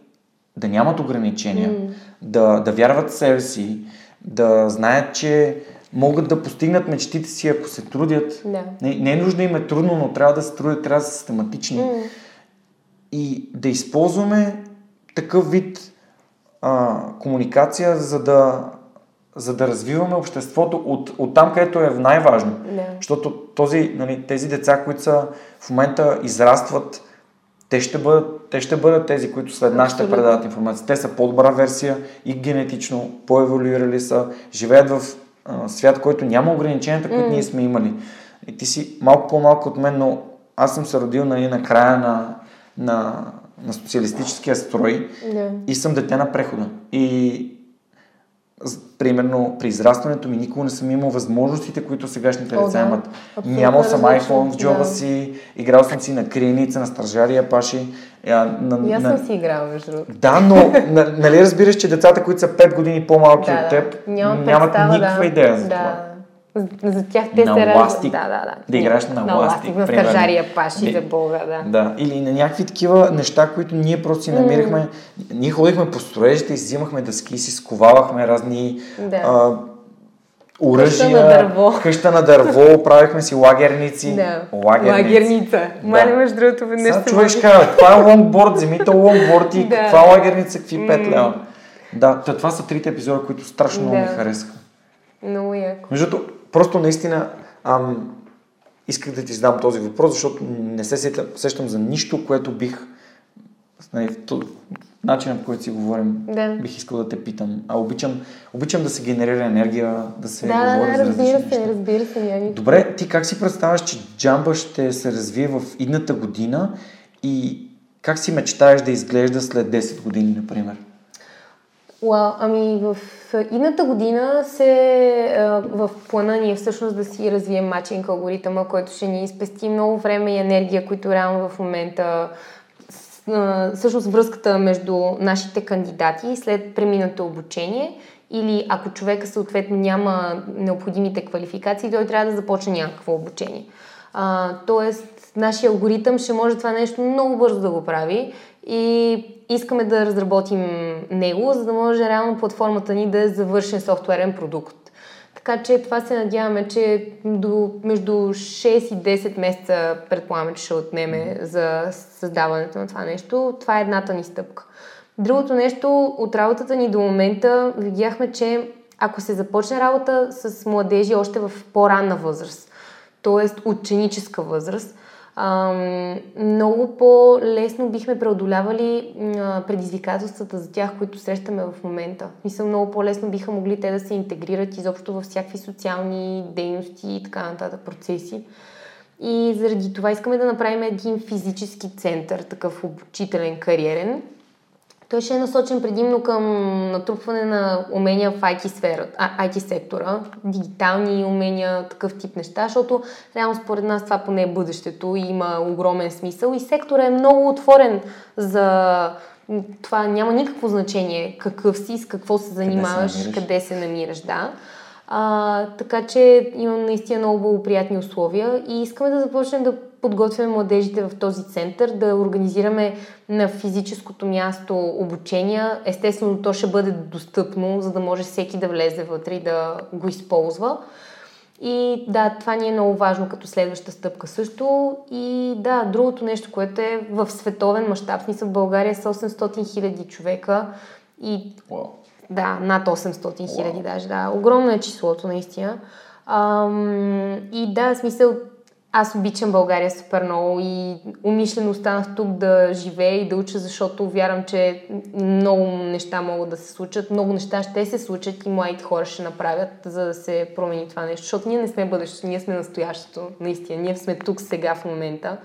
да нямат ограничения, mm. да, да вярват в себе си, да знаят, че могат да постигнат мечтите си, ако се трудят. Да. Не, не е нужно им е трудно, но трябва да се трудят, трябва да са систематични. Mm. И да използваме такъв вид а, комуникация, за да, за да развиваме обществото от, от там, където е най-важно. Да. Защото този, нали, тези деца, които са в момента израстват, те ще бъдат, те ще бъдат тези, които след нас ще предадат информация. Те са по-добра версия и генетично, по-еволюирали са, живеят в а, свят, който няма ограниченията, които mm. ние сме имали. И ти си малко по-малко от мен, но аз съм се родил нали, на края на, на, на социалистическия строй yeah. и съм дете на прехода. И примерно при израстването ми никога не съм имал възможностите, които сегашните деца да. имат. Нямал съм iPhone в джоба да. си, играл съм си на криеница, на стражария, паши. На, и аз на... съм си играл, между другото. Да, но на, нали разбираш, че децата, които са 5 години по-малки да, от теб, нямат, нямат никаква да. идея за да. това. За тях те на се ластик. Да, да, да. Да играеш на, на ластик. На стържария паши, за Бога, да. Да, или на някакви такива неща, които ние просто си намирахме. Mm. Ние ходихме по строежите и взимахме дъски, си сковавахме разни да. а, оръжия, къща на дърво, къща на дърво правихме си лагерници. Да. Лагерници. Лагерница. Да. Мали между другото веднъж. Сега човек ще това е лонгборд, вземите лонгборд и да. каква лагерница, какви. 5 лева. Да, това са трите епизода, които страшно много да. ми харесаха. Много яко. Между просто наистина ам, исках да ти задам този въпрос, защото не се сетя, сещам за нищо, което бих нали, в начинът, по който си говорим, да. бих искал да те питам. А обичам, обичам да се генерира енергия, да се да, говори да, за разбира се, неща. разбира се. Яни. Добре, ти как си представяш, че джамба ще се развие в идната година и как си мечтаеш да изглежда след 10 години, например? Уау, ами в идната година се в плана ни е всъщност да си развием матчинг алгоритъма, който ще ни спести много време и енергия, които реално в момента всъщност връзката между нашите кандидати след преминато обучение или ако човека съответно няма необходимите квалификации, той трябва да започне някакво обучение. А, тоест, нашия алгоритъм ще може това нещо много бързо да го прави и искаме да разработим него, за да може реално платформата ни да е завършен софтуерен продукт. Така че това се надяваме, че до, между 6 и 10 месеца предполагаме, че ще отнеме за създаването на това нещо. Това е едната ни стъпка. Другото нещо от работата ни до момента видяхме, че ако се започне работа с младежи още в по-ранна възраст, т.е. ученическа възраст, много по-лесно бихме преодолявали предизвикателствата за тях, които срещаме в момента. Мисля, много по-лесно биха могли те да се интегрират изобщо във всякакви социални дейности и така нататък процеси. И заради това искаме да направим един физически център, такъв обучителен, кариерен, той ще е насочен предимно към натрупване на умения в IT, сфера, IT сектора, дигитални умения, такъв тип неща, защото реално според нас това поне е бъдещето и има огромен смисъл. И сектора е много отворен за това. Няма никакво значение какъв си, с какво се занимаваш, къде се намираш, къде се намираш да. А, така че имам наистина много благоприятни условия и искаме да започнем да подготвяме младежите в този център, да организираме на физическото място обучения. Естествено, то ще бъде достъпно, за да може всеки да влезе вътре и да го използва. И да, това ни е много важно като следваща стъпка също. И да, другото нещо, което е в световен мащаб, смисъл в България с 800 хиляди човека и wow. да, над 800 хиляди wow. даже, да. Огромно е числото наистина. Ам, и да, смисъл аз обичам България супер много и умишлено останах тук да живея и да уча, защото вярвам, че много неща могат да се случат, много неща ще се случат и младите хора ще направят, за да се промени това нещо. Защото ние не сме бъдещето, ние сме настоящето, наистина. Ние сме тук сега в момента.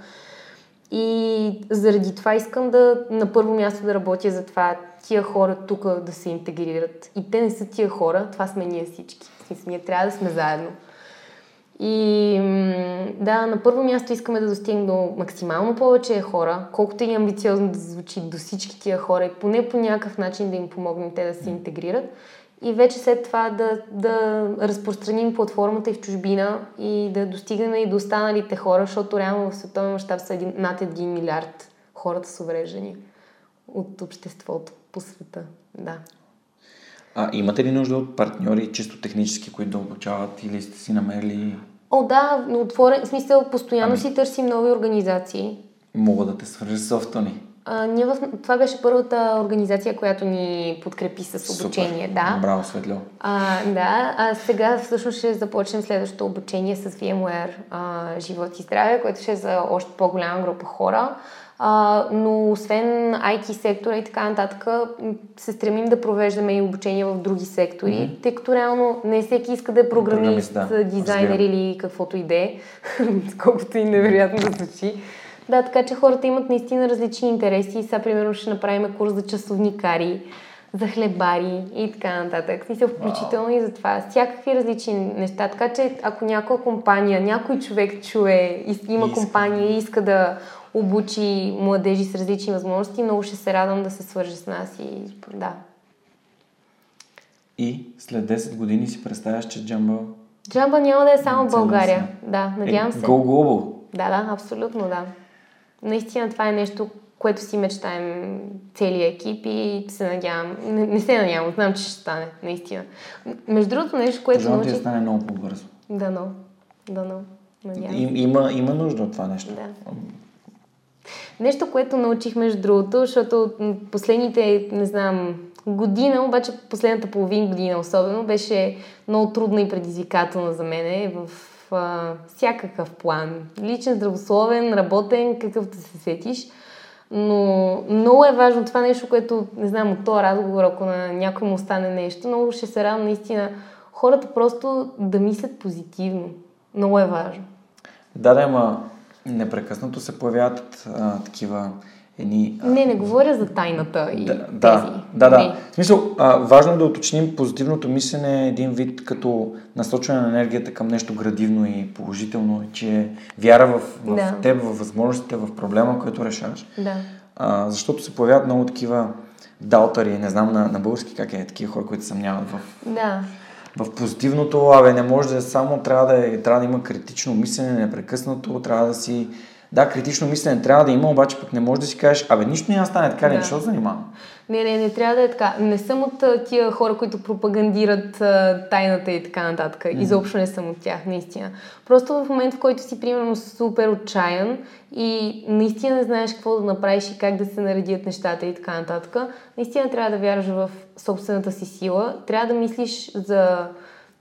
И заради това искам да на първо място да работя за това тия хора тук да се интегрират. И те не са тия хора, това сме ние всички. Ние трябва да сме заедно. И да, на първо място искаме да достигнем до максимално повече хора, колкото и амбициозно да звучи до всички тия хора и поне по някакъв начин да им помогнем те да се интегрират. И вече след това да, да разпространим платформата и в чужбина и да достигнем и до останалите хора, защото реално в световен мащаб са един, над 1 милиард хората с увреждания от обществото по света. Да. А имате ли нужда от партньори, чисто технически, които да обучават или сте си намерили О, да, но отворен, в смисъл, постоянно ами, си търсим нови организации. Мога да те свържа с софтуни. А, ние в... Това беше първата организация, която ни подкрепи с обучение. Супер. Да. Браво, Светло. А, да, а сега всъщност ще започнем следващото обучение с VMware а, Живот и здраве, което ще е за още по-голяма група хора. А, но освен IT сектора и така нататък, се стремим да провеждаме и обучение в други сектори, mm-hmm. тъй като реално не всеки иска да е програмист, да, дизайнер Разбира. или каквото и да е, колкото и невероятно да звучи. Да, така че хората имат наистина различни интереси. Сега, примерно, ще направим курс за часовникари, за хлебари и така нататък. Смисъл, включително wow. и за това. Всякакви различни неща. Така че, ако някоя компания, някой човек чуе, има иска. компания и иска да обучи младежи с различни възможности. Много ще се радвам да се свържи с нас и да. И след 10 години си представяш, че Джамба... Джамба няма да е само в България. Да, надявам е, се. Go global. Да, да, абсолютно, да. Наистина това е нещо, което си мечтаем целият екип и се надявам. Не, не се надявам, знам, че ще стане, наистина. Между другото, нещо, което Пожалуйста, научих... стане много по-бързо. Дано, дано. Надявам. И, има, има нужда от това нещо. Да. Нещо, което научих между другото, защото последните, не знам, година, обаче последната половин година особено, беше много трудна и предизвикателна за мене в а, всякакъв план. Личен, здравословен, работен, какъвто се сетиш. Но много е важно това нещо, което, не знам, от този разговор, ако на някой му стане нещо, много ще се радвам наистина хората просто да мислят позитивно. Много е важно. Да, да, ама непрекъснато се появяват а, такива едни... А... Не, не говоря за тайната и да, тези. Да, да, да. В смисъл, а, важно е да уточним позитивното мислене е един вид като насочване на енергията към нещо градивно и положително, че вяра в, в да. теб, в възможностите, в проблема, който решаваш. Да. А, защото се появяват много такива далтари, не знам на, на български как е, такива хора, които съмняват в... Да в позитивното, абе не може да е само, трябва да, е, трябва да има критично мислене непрекъснато, трябва да си Да, критично мислене трябва да има, обаче пък не можеш да си кажеш, абе, нищо няма стане така, Да. не, защо занимавам? Не, не, не трябва да е така. Не съм от а, тия хора, които пропагандират а, тайната и така нататък. Mm-hmm. Изобщо не съм от тях, наистина. Просто в момент, в който си, примерно, супер отчаян и наистина не знаеш какво да направиш и как да се наредят нещата и така нататък, наистина трябва да вярваш в собствената си сила. Трябва да мислиш за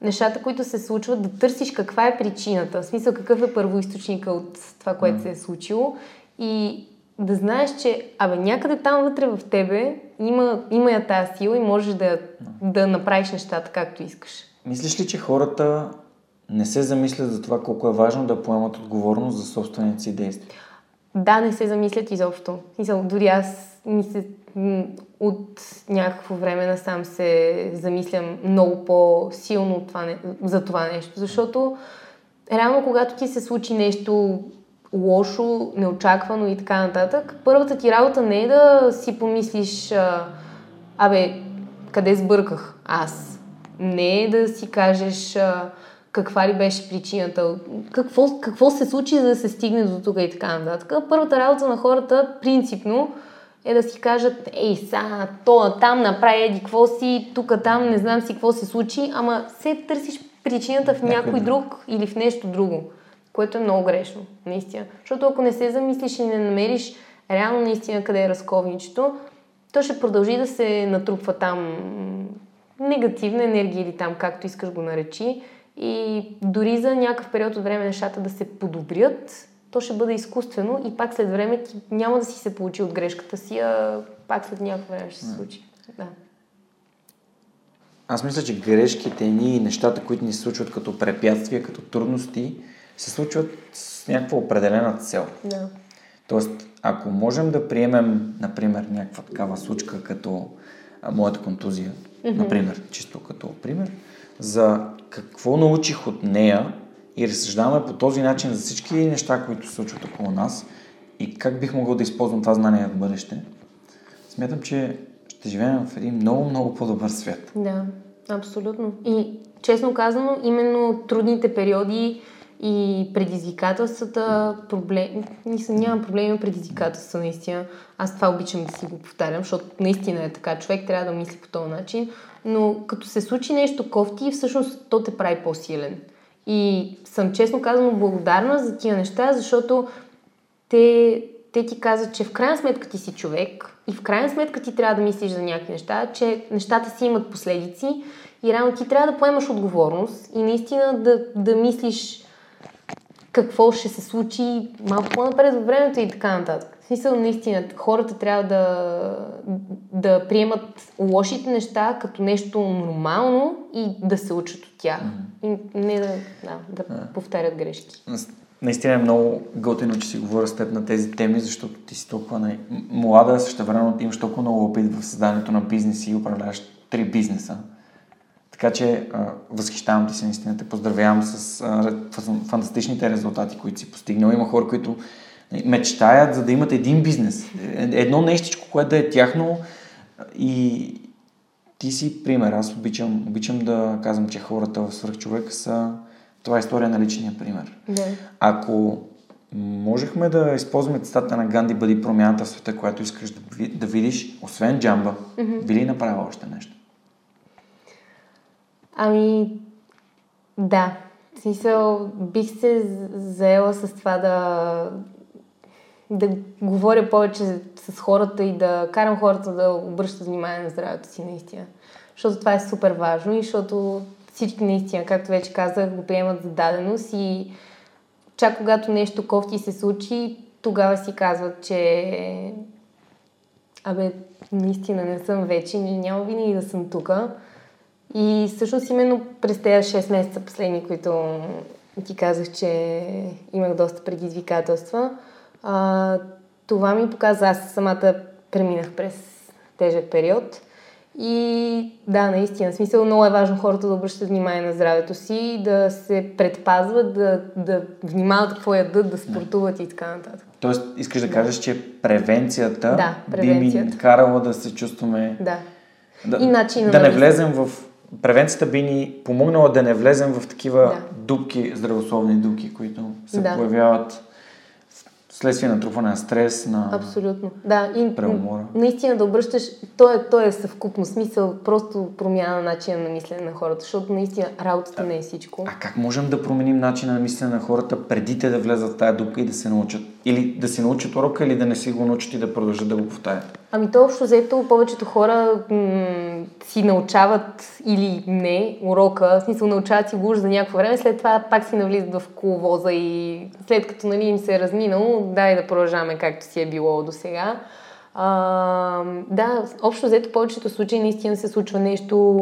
нещата, които се случват, да търсиш каква е причината. В смисъл, какъв е първоисточника от това, което mm. се е случило. И да знаеш, че абе, някъде там вътре в тебе има, има я тази сила и можеш да, да направиш нещата както искаш. Мислиш ли, че хората не се замислят за това колко е важно да поемат отговорност за собствените си действия? Да, не се замислят изобщо. В Смисъл, дори аз ми се, от някакво време насам се замислям много по-силно това, за това нещо, защото реално когато ти се случи нещо лошо, неочаквано и така нататък, първата ти работа не е да си помислиш, абе, къде сбърках аз. Не е да си кажеш а, каква ли беше причината, какво, какво се случи, за да се стигне до тук и така нататък. Първата работа на хората, принципно, е да си кажат, ей, са, то там направи еди какво си, тук там не знам си какво се случи, ама се търсиш причината в някой друг или в нещо друго, което е много грешно, наистина. Защото ако не се замислиш и не намериш реално наистина къде е разковничето, то ще продължи да се натрупва там негативна енергия или там както искаш го наречи и дори за някакъв период от време нещата да се подобрят, то ще бъде изкуствено и пак след време ти няма да си се получи от грешката си, а пак след някакво време ще се случи. Да. Аз мисля, че грешките ни и нещата, които ни се случват като препятствия, като трудности, се случват с някаква определена цел. да. Тоест, ако можем да приемем, например, някаква такава случка като а, моята контузия, mm-hmm. например, чисто като пример, за какво научих от нея и разсъждаваме по този начин за всички неща, които се случват около нас и как бих могъл да използвам това знание в бъдеще, смятам, че ще живеем в един много, много по-добър свят. Да, абсолютно. И честно казано, именно трудните периоди и предизвикателствата, проблем... Мисля, нямам проблеми, предизвикателства, наистина. Аз това обичам да си го повтарям, защото наистина е така. Човек трябва да мисли по този начин. Но като се случи нещо кофти, всъщност то те прави по-силен. И съм честно казано благодарна за тия неща, защото те, те ти казват, че в крайна сметка ти си човек и в крайна сметка ти трябва да мислиш за някакви неща, че нещата си имат последици и реално ти трябва да поемаш отговорност и наистина да, да мислиш какво ще се случи малко по-напред във времето и така нататък. Смисъл, наистина, хората трябва да, да приемат лошите неща като нещо нормално и да се учат от тях. И не да, да, да повтарят грешки. Наистина е много готино, че си говоря с теб на тези теми, защото ти си толкова най- млада, също време имаш толкова много опит в създанието на бизнеси и управляваш три бизнеса. Така че а, възхищавам ти се, наистина те поздравявам с а, фантастичните резултати, които си постигнал. Има хора, които мечтаят за да имат един бизнес. Е- Едно нещичко, което да е тяхно и ти си пример. Аз обичам, обичам да казвам, че хората в свръхчовека са това е история на личния пример. Да. Ако можехме да използваме цитата на Ганди Бъди промяната в света, която искаш да, да видиш, освен джамба, mm-hmm. би ли направила още нещо? Ами, да. В смисъл, бих се заела с това да, да говоря повече с хората и да карам хората да обръщат внимание на здравето си, наистина. Защото това е супер важно и защото всички наистина, както вече казах, го приемат за даденост и чак когато нещо кофти се случи, тогава си казват, че абе, наистина не съм вечен и няма винаги да съм тук. И всъщност именно през тези 6 месеца последни, които ти казах, че имах доста предизвикателства, а, това ми показа, аз самата преминах през тежък период. И да, наистина, в смисъл много е важно хората да обръщат внимание на здравето си, да се предпазват, да, да внимават какво ядат, да спортуват и така нататък. Тоест, искаш да кажеш, че превенцията, Да, би превенцията. ми карала да се чувстваме... Да. Да, И начина да не влезем в... Превенцията би ни помогнала да не влезем в такива Да. дупки, здравословни дупки, които се Да. появяват Следствие на трупване на стрес, на... Абсолютно. Да, и Преумора. наистина да обръщаш, то е, то е съвкупно смисъл, просто промяна на начина на мислене на хората, защото наистина работата не е всичко. А как можем да променим начина на мислене на хората преди те да влезат в тая дупка и да се научат? Или да си научат урока, или да не си го научат и да продължат да го повтарят? Ами то общо взето повечето хора м- си научават или не урока, в смисъл научават си го за някакво време, след това пак си навлизат в коловоза и след като нали, им се е разминало, дай да продължаваме както си е било до сега. А, да, общо взето повечето случаи наистина се случва нещо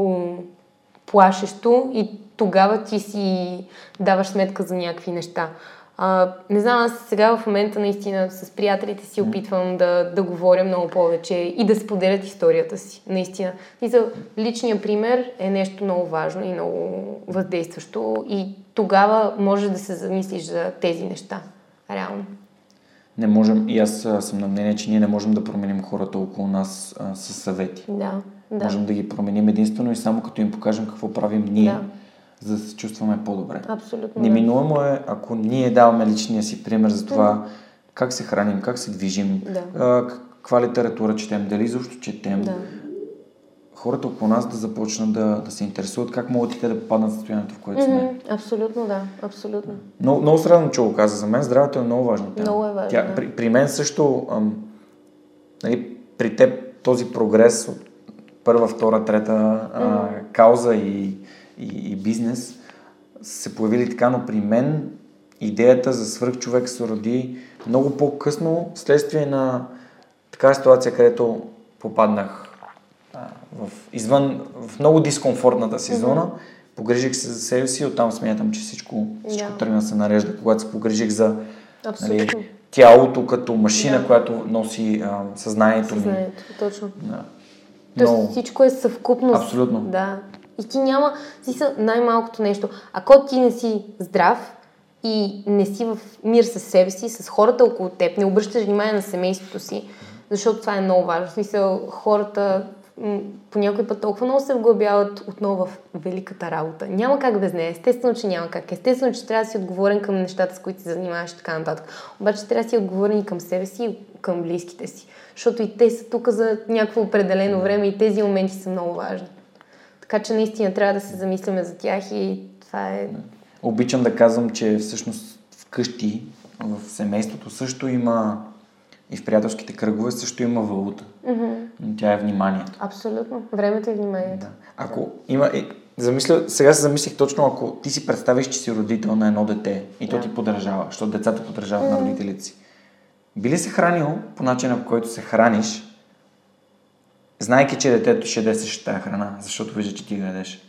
плашещо и тогава ти си даваш сметка за някакви неща. А, не знам, аз сега в момента наистина с приятелите си опитвам да, да говоря много повече и да споделят историята си. Наистина. И за личния пример е нещо много важно и много въздействащо и тогава може да се замислиш за тези неща. Реално. Не можем, и аз съм на мнение, че ние не можем да променим хората около нас а, с съвети. Да, да. Можем да ги променим единствено и само като им покажем какво правим ние, Да. За да се чувстваме по-добре. Абсолютно. Неминуемо е, ако ние даваме личния си пример за това как се храним, как се движим, Да. каква литература четем, дали изобщо четем, Да. хората около нас да започнат да, да се интересуват как могат и те да попаднат в състоянието, в което сме. Мгм, Абсолютно, да. Абсолютно. Много, много се радвам, че го каза. За мен здравето е много важно. тема. Много е важно, Тя, да. при, при мен също, ам, нали, при теб този прогрес от първа, втора, трета а, кауза и, и, и бизнес са се появили така, но при мен идеята за свръхчовек се роди много по-късно, вследствие на такава ситуация, където попаднах а, в, извън, в много дискомфортната си зона, погрижих се за себе си, оттам смятам, че всичко, всичко Да. тръгна да се нарежда, когато се погрижих за нали, тялото като машина, Да. която носи а, съзнанието ми. Съзнанието, точно. Да. Тоест Много. всичко е съвкупност. Абсолютно. Да. И ти няма, си са най-малкото нещо. Ако ти не си здрав и не си в мир с себе си, с хората около теб, не обръщаш внимание на семейството си, защото това е много важно. В смисъл, хората по някой път толкова много се вглъбяват отново в великата работа. Няма как без нея. Естествено, че няма как. Естествено, че трябва да си отговорен към нещата, с които се занимаваш и така нататък. Обаче трябва да си отговорен и към себе си и към близките си. Защото и те са тук за някакво определено време и тези моменти са много важни. Така че наистина трябва да се замисляме за тях и това е... Обичам да казвам, че всъщност вкъщи, в семейството също има и в приятелските кръгове също има валута. Но тя е вниманието. Абсолютно. Времето и вниманието. Да. Ако има... Е, замисля, сега се замислих точно, ако ти си представиш, че си родител на едно дете и то Да. ти подражава, защото децата подражават на родителите си. Би ли се хранил по начина, по който се храниш, знайки, че детето ще яде същата храна, защото вижда, че ти го ядеш?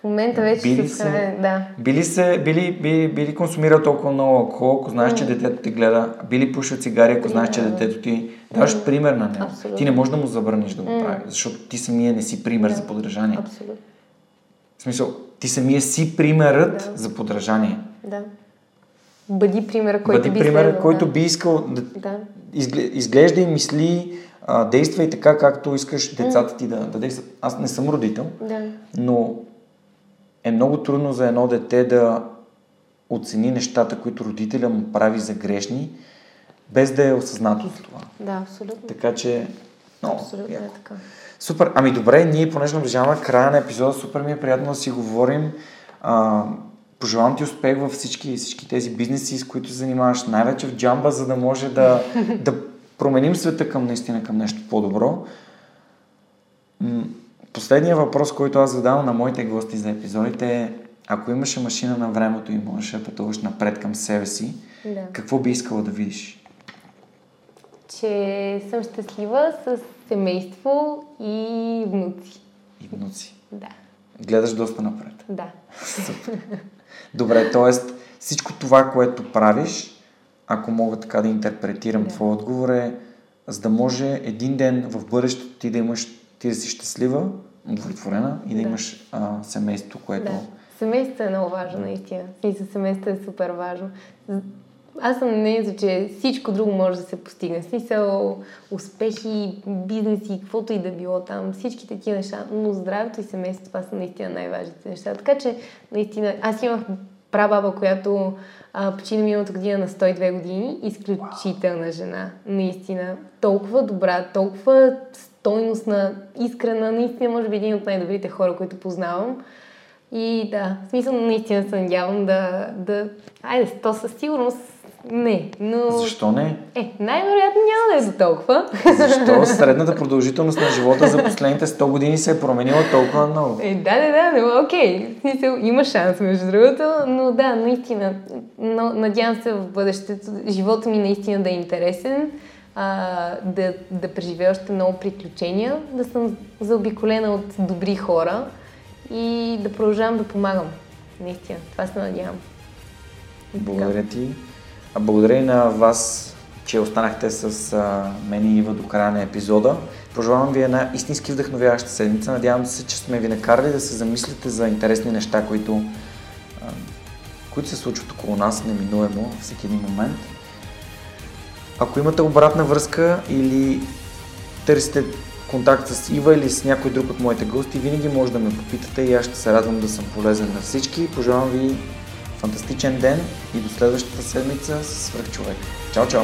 В момента вече Били се-. Да. Били, се, били, били, били консумирал толкова много алкохол, ако знаеш, че детето ти гледа, били пушил цигари, ако знаеш, че детето ти... Даваш пример на него. Абсолютно. Ти не можеш да му забраниш да го прави, защото ти самия не си пример за подражание. Абсолютно. В смисъл, ти самия си примерът Да. за подражание. Да. Бъди примера, който Бъди би пример, следвал, който да. би искал да Да. изгле- изглежда и мисли, а, действай така, както искаш децата ти да, да действат. Аз не съм родител, Да. но е много трудно за едно дете да оцени нещата, които родителя му прави за грешни, без да е осъзнато за това. Да, абсолютно. Така че, много Абсолютно яко. е така. Супер. Ами добре, ние понеже наближаваме края на епизода, супер ми е приятно да си говорим. А, пожелавам ти успех във всички, всички тези бизнеси, с които се занимаваш, най-вече в джамба, за да може да, да променим света към наистина към нещо по-добро. Последният въпрос, който аз задавам на моите гости за епизодите е ако имаше машина на времето и можеш да пътуваш напред към себе си, Да. какво би искала да видиш? Че съм щастлива с семейство и внуци. И внуци. Да. Гледаш доста напред. Да. Добре, т.е. всичко това, което правиш, ако мога така да интерпретирам Да. твой отговор е, за да може един ден в бъдещето ти да имаш, ти да си щастлива, удовлетворена и да, Да. имаш а, семейство, което... Да. Семейството е много важно, наистина. И за семейството е супер важно. Аз съм мнението, че всичко друго може да се постигне. Смисъл, успехи, бизнеси, каквото и да било там, всички такива неща. Но здравето и семейството, това са наистина най-важните неща. Така че, наистина, аз имах прабаба, която а, почина миналата година на 102 години. Изключителна жена. Наистина. Толкова добра, толкова стойностна, искрена. Наистина, може би един от най-добрите хора, които познавам. И да, в смисъл наистина се надявам да, да... Айде, то със сигурност не, но... Защо не? Е, най-вероятно няма да е за толкова. Защо средната продължителност на живота за последните 100 години се е променила толкова много? Е, да, да, да, но окей. Смисъл, има шанс, между другото, но да, наистина. Но, надявам се в бъдещето живота ми наистина да е интересен, а, да, да преживея още много приключения, да съм заобиколена от добри хора и да продължавам да помагам. Наистина, това се надявам. Благодаря ти. А благодаря и на вас, че останахте с а, мен и Ива до края на епизода. Пожелавам ви една истински вдъхновяваща седмица. Надявам се, че сме ви накарали да се замислите за интересни неща, които, а, които се случват около нас неминуемо всеки един момент. Ако имате обратна връзка или търсите контакт с Ива или с някой друг от моите гости, винаги може да ме попитате и аз ще се радвам да съм полезен на всички. Пожелавам ви фантастичен ден и до следващата седмица с свръхчовек. Чао, чао!